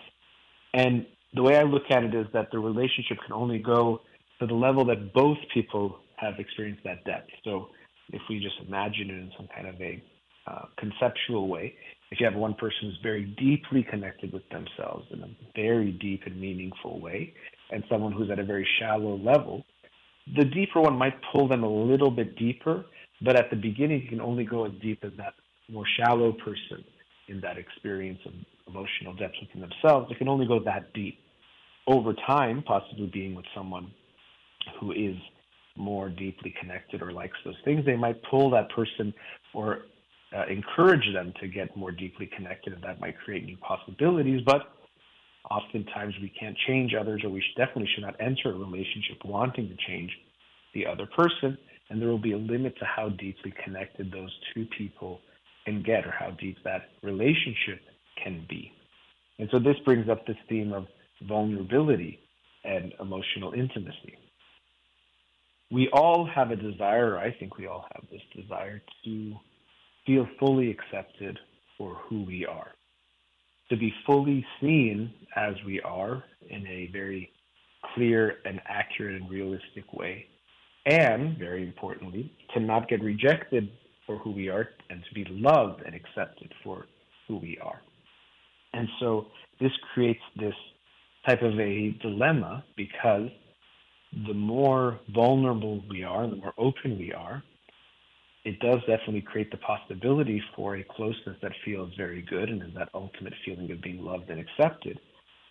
And the way I look at it is that the relationship can only go to the level that both people have experienced that depth. So if we just imagine it in some kind of a uh, conceptual way, if you have one person who's very deeply connected with themselves in a very deep and meaningful way, and someone who's at a very shallow level, the deeper one might pull them a little bit deeper, but at the beginning, you can only go as deep as that more shallow person in that experience of emotional depth within themselves. It can only go that deep. Over time, possibly being with someone who is more deeply connected or likes those things, they might pull that person or uh, encourage them to get more deeply connected, and that might create new possibilities. But oftentimes we can't change others, or we should, definitely should not enter a relationship wanting to change the other person, and there will be a limit to how deeply connected those two people can get, or how deep that relationship can be. And so this brings up this theme of vulnerability and emotional intimacy we all have a desire, I think we all have this desire to feel fully accepted for who we are, to be fully seen as we are in a very clear and accurate and realistic way, and very importantly, to not get rejected for who we are and to be loved and accepted for who we are. And so this creates this type of a dilemma because the more vulnerable we are, the more open we are, it does definitely create the possibility for a closeness that feels very good and is that ultimate feeling of being loved and accepted.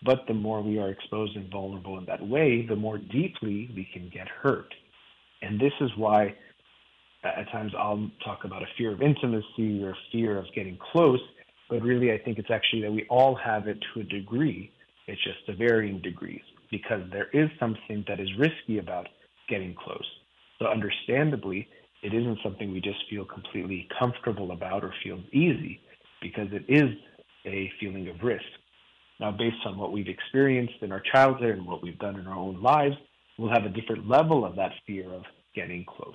But the more we are exposed and vulnerable in that way, the more deeply we can get hurt. And this is why uh, at times I'll talk about a fear of intimacy or fear of getting close, but really I think it's actually that we all have it to a degree. It's just to varying degrees because there is something that is risky about getting close. So, understandably, it isn't something we just feel completely comfortable about or feels easy because it is a feeling of risk. Now, based on what we've experienced in our childhood and what we've done in our own lives, we'll have a different level of that fear of getting close.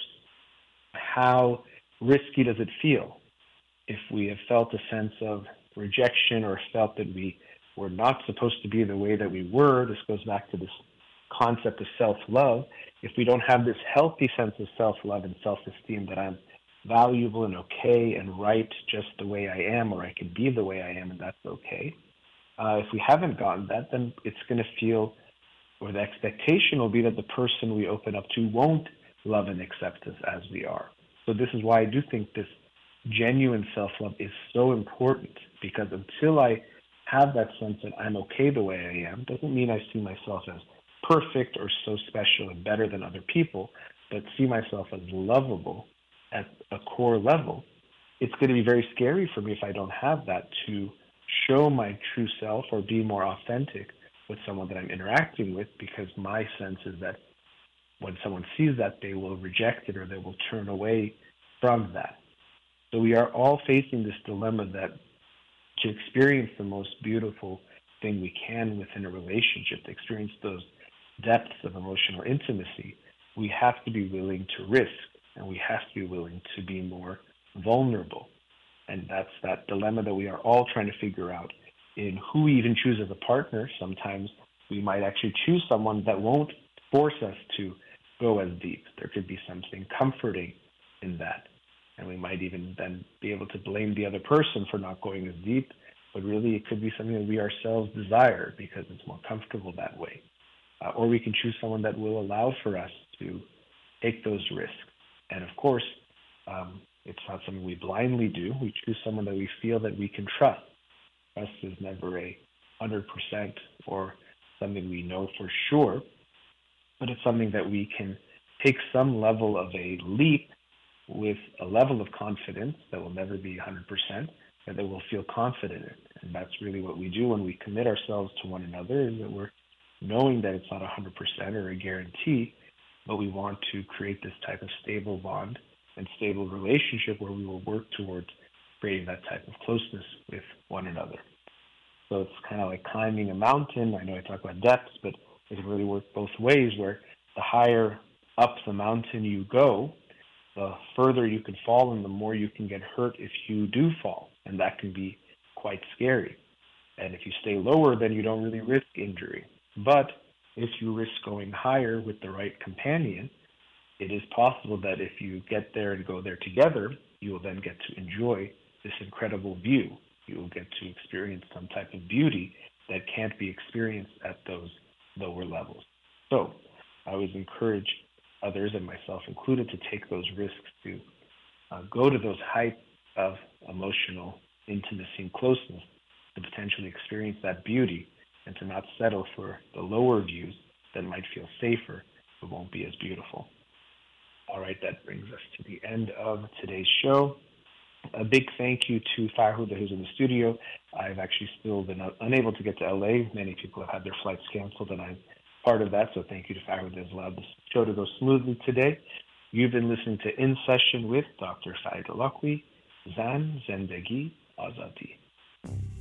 How risky does it feel if we have felt a sense of rejection or felt that we we're not supposed to be the way that we were. This goes back to this concept of self love. If we don't have this healthy sense of self love and self esteem that I'm valuable and okay and right just the way I am, or I can be the way I am, and that's okay. Uh, if we haven't gotten that, then it's going to feel, or the expectation will be that the person we open up to won't love and accept us as we are. So, this is why I do think this genuine self love is so important because until I have that sense that I'm okay the way I am doesn't mean I see myself as perfect or so special and better than other people, but see myself as lovable at a core level. It's going to be very scary for me if I don't have that to show my true self or be more authentic with someone that I'm interacting with because my sense is that when someone sees that, they will reject it or they will turn away from that. So we are all facing this dilemma that to experience the most beautiful thing we can within a relationship, to experience those depths of emotional intimacy, we have to be willing to risk and we have to be willing to be more vulnerable. And that's that dilemma that we are all trying to figure out in who we even choose as a partner. Sometimes we might actually choose someone that won't force us to go as deep. There could be something comforting in that. And we might even then be able to blame the other person for not going as deep, but really it could be something that we ourselves desire because it's more comfortable that way. Uh, or we can choose someone that will allow for us to take those risks. And of course, um, it's not something we blindly do. We choose someone that we feel that we can trust. Trust is never a 100% or something we know for sure, but it's something that we can take some level of a leap with a level of confidence that will never be 100%, and that we'll feel confident in. And that's really what we do when we commit ourselves to one another, is that we're knowing that it's not 100% or a guarantee, but we want to create this type of stable bond and stable relationship where we will work towards creating that type of closeness with one another. So it's kind of like climbing a mountain. I know I talk about depths, but it can really work both ways where the higher up the mountain you go, the further you can fall and the more you can get hurt if you do fall. And that can be quite scary. And if you stay lower, then you don't really risk injury. But if you risk going higher with the right companion, it is possible that if you get there and go there together, you will then get to enjoy this incredible view. You will get to experience some type of beauty that can't be experienced at those lower levels. So I always encourage others and myself included to take those risks to uh, go to those heights of emotional intimacy and closeness to potentially experience that beauty and to not settle for the lower views that might feel safer but won't be as beautiful. All right, that brings us to the end of today's show. A big thank you to Fahuda, who's in the studio. I've actually still been unable to get to LA. Many people have had their flights canceled, and I'm part of that. So thank you to Fahuda has allowed the show to go smoothly today. You've been listening to In Session with Dr. Farid Holakouee, Zan Zendegi Azadi.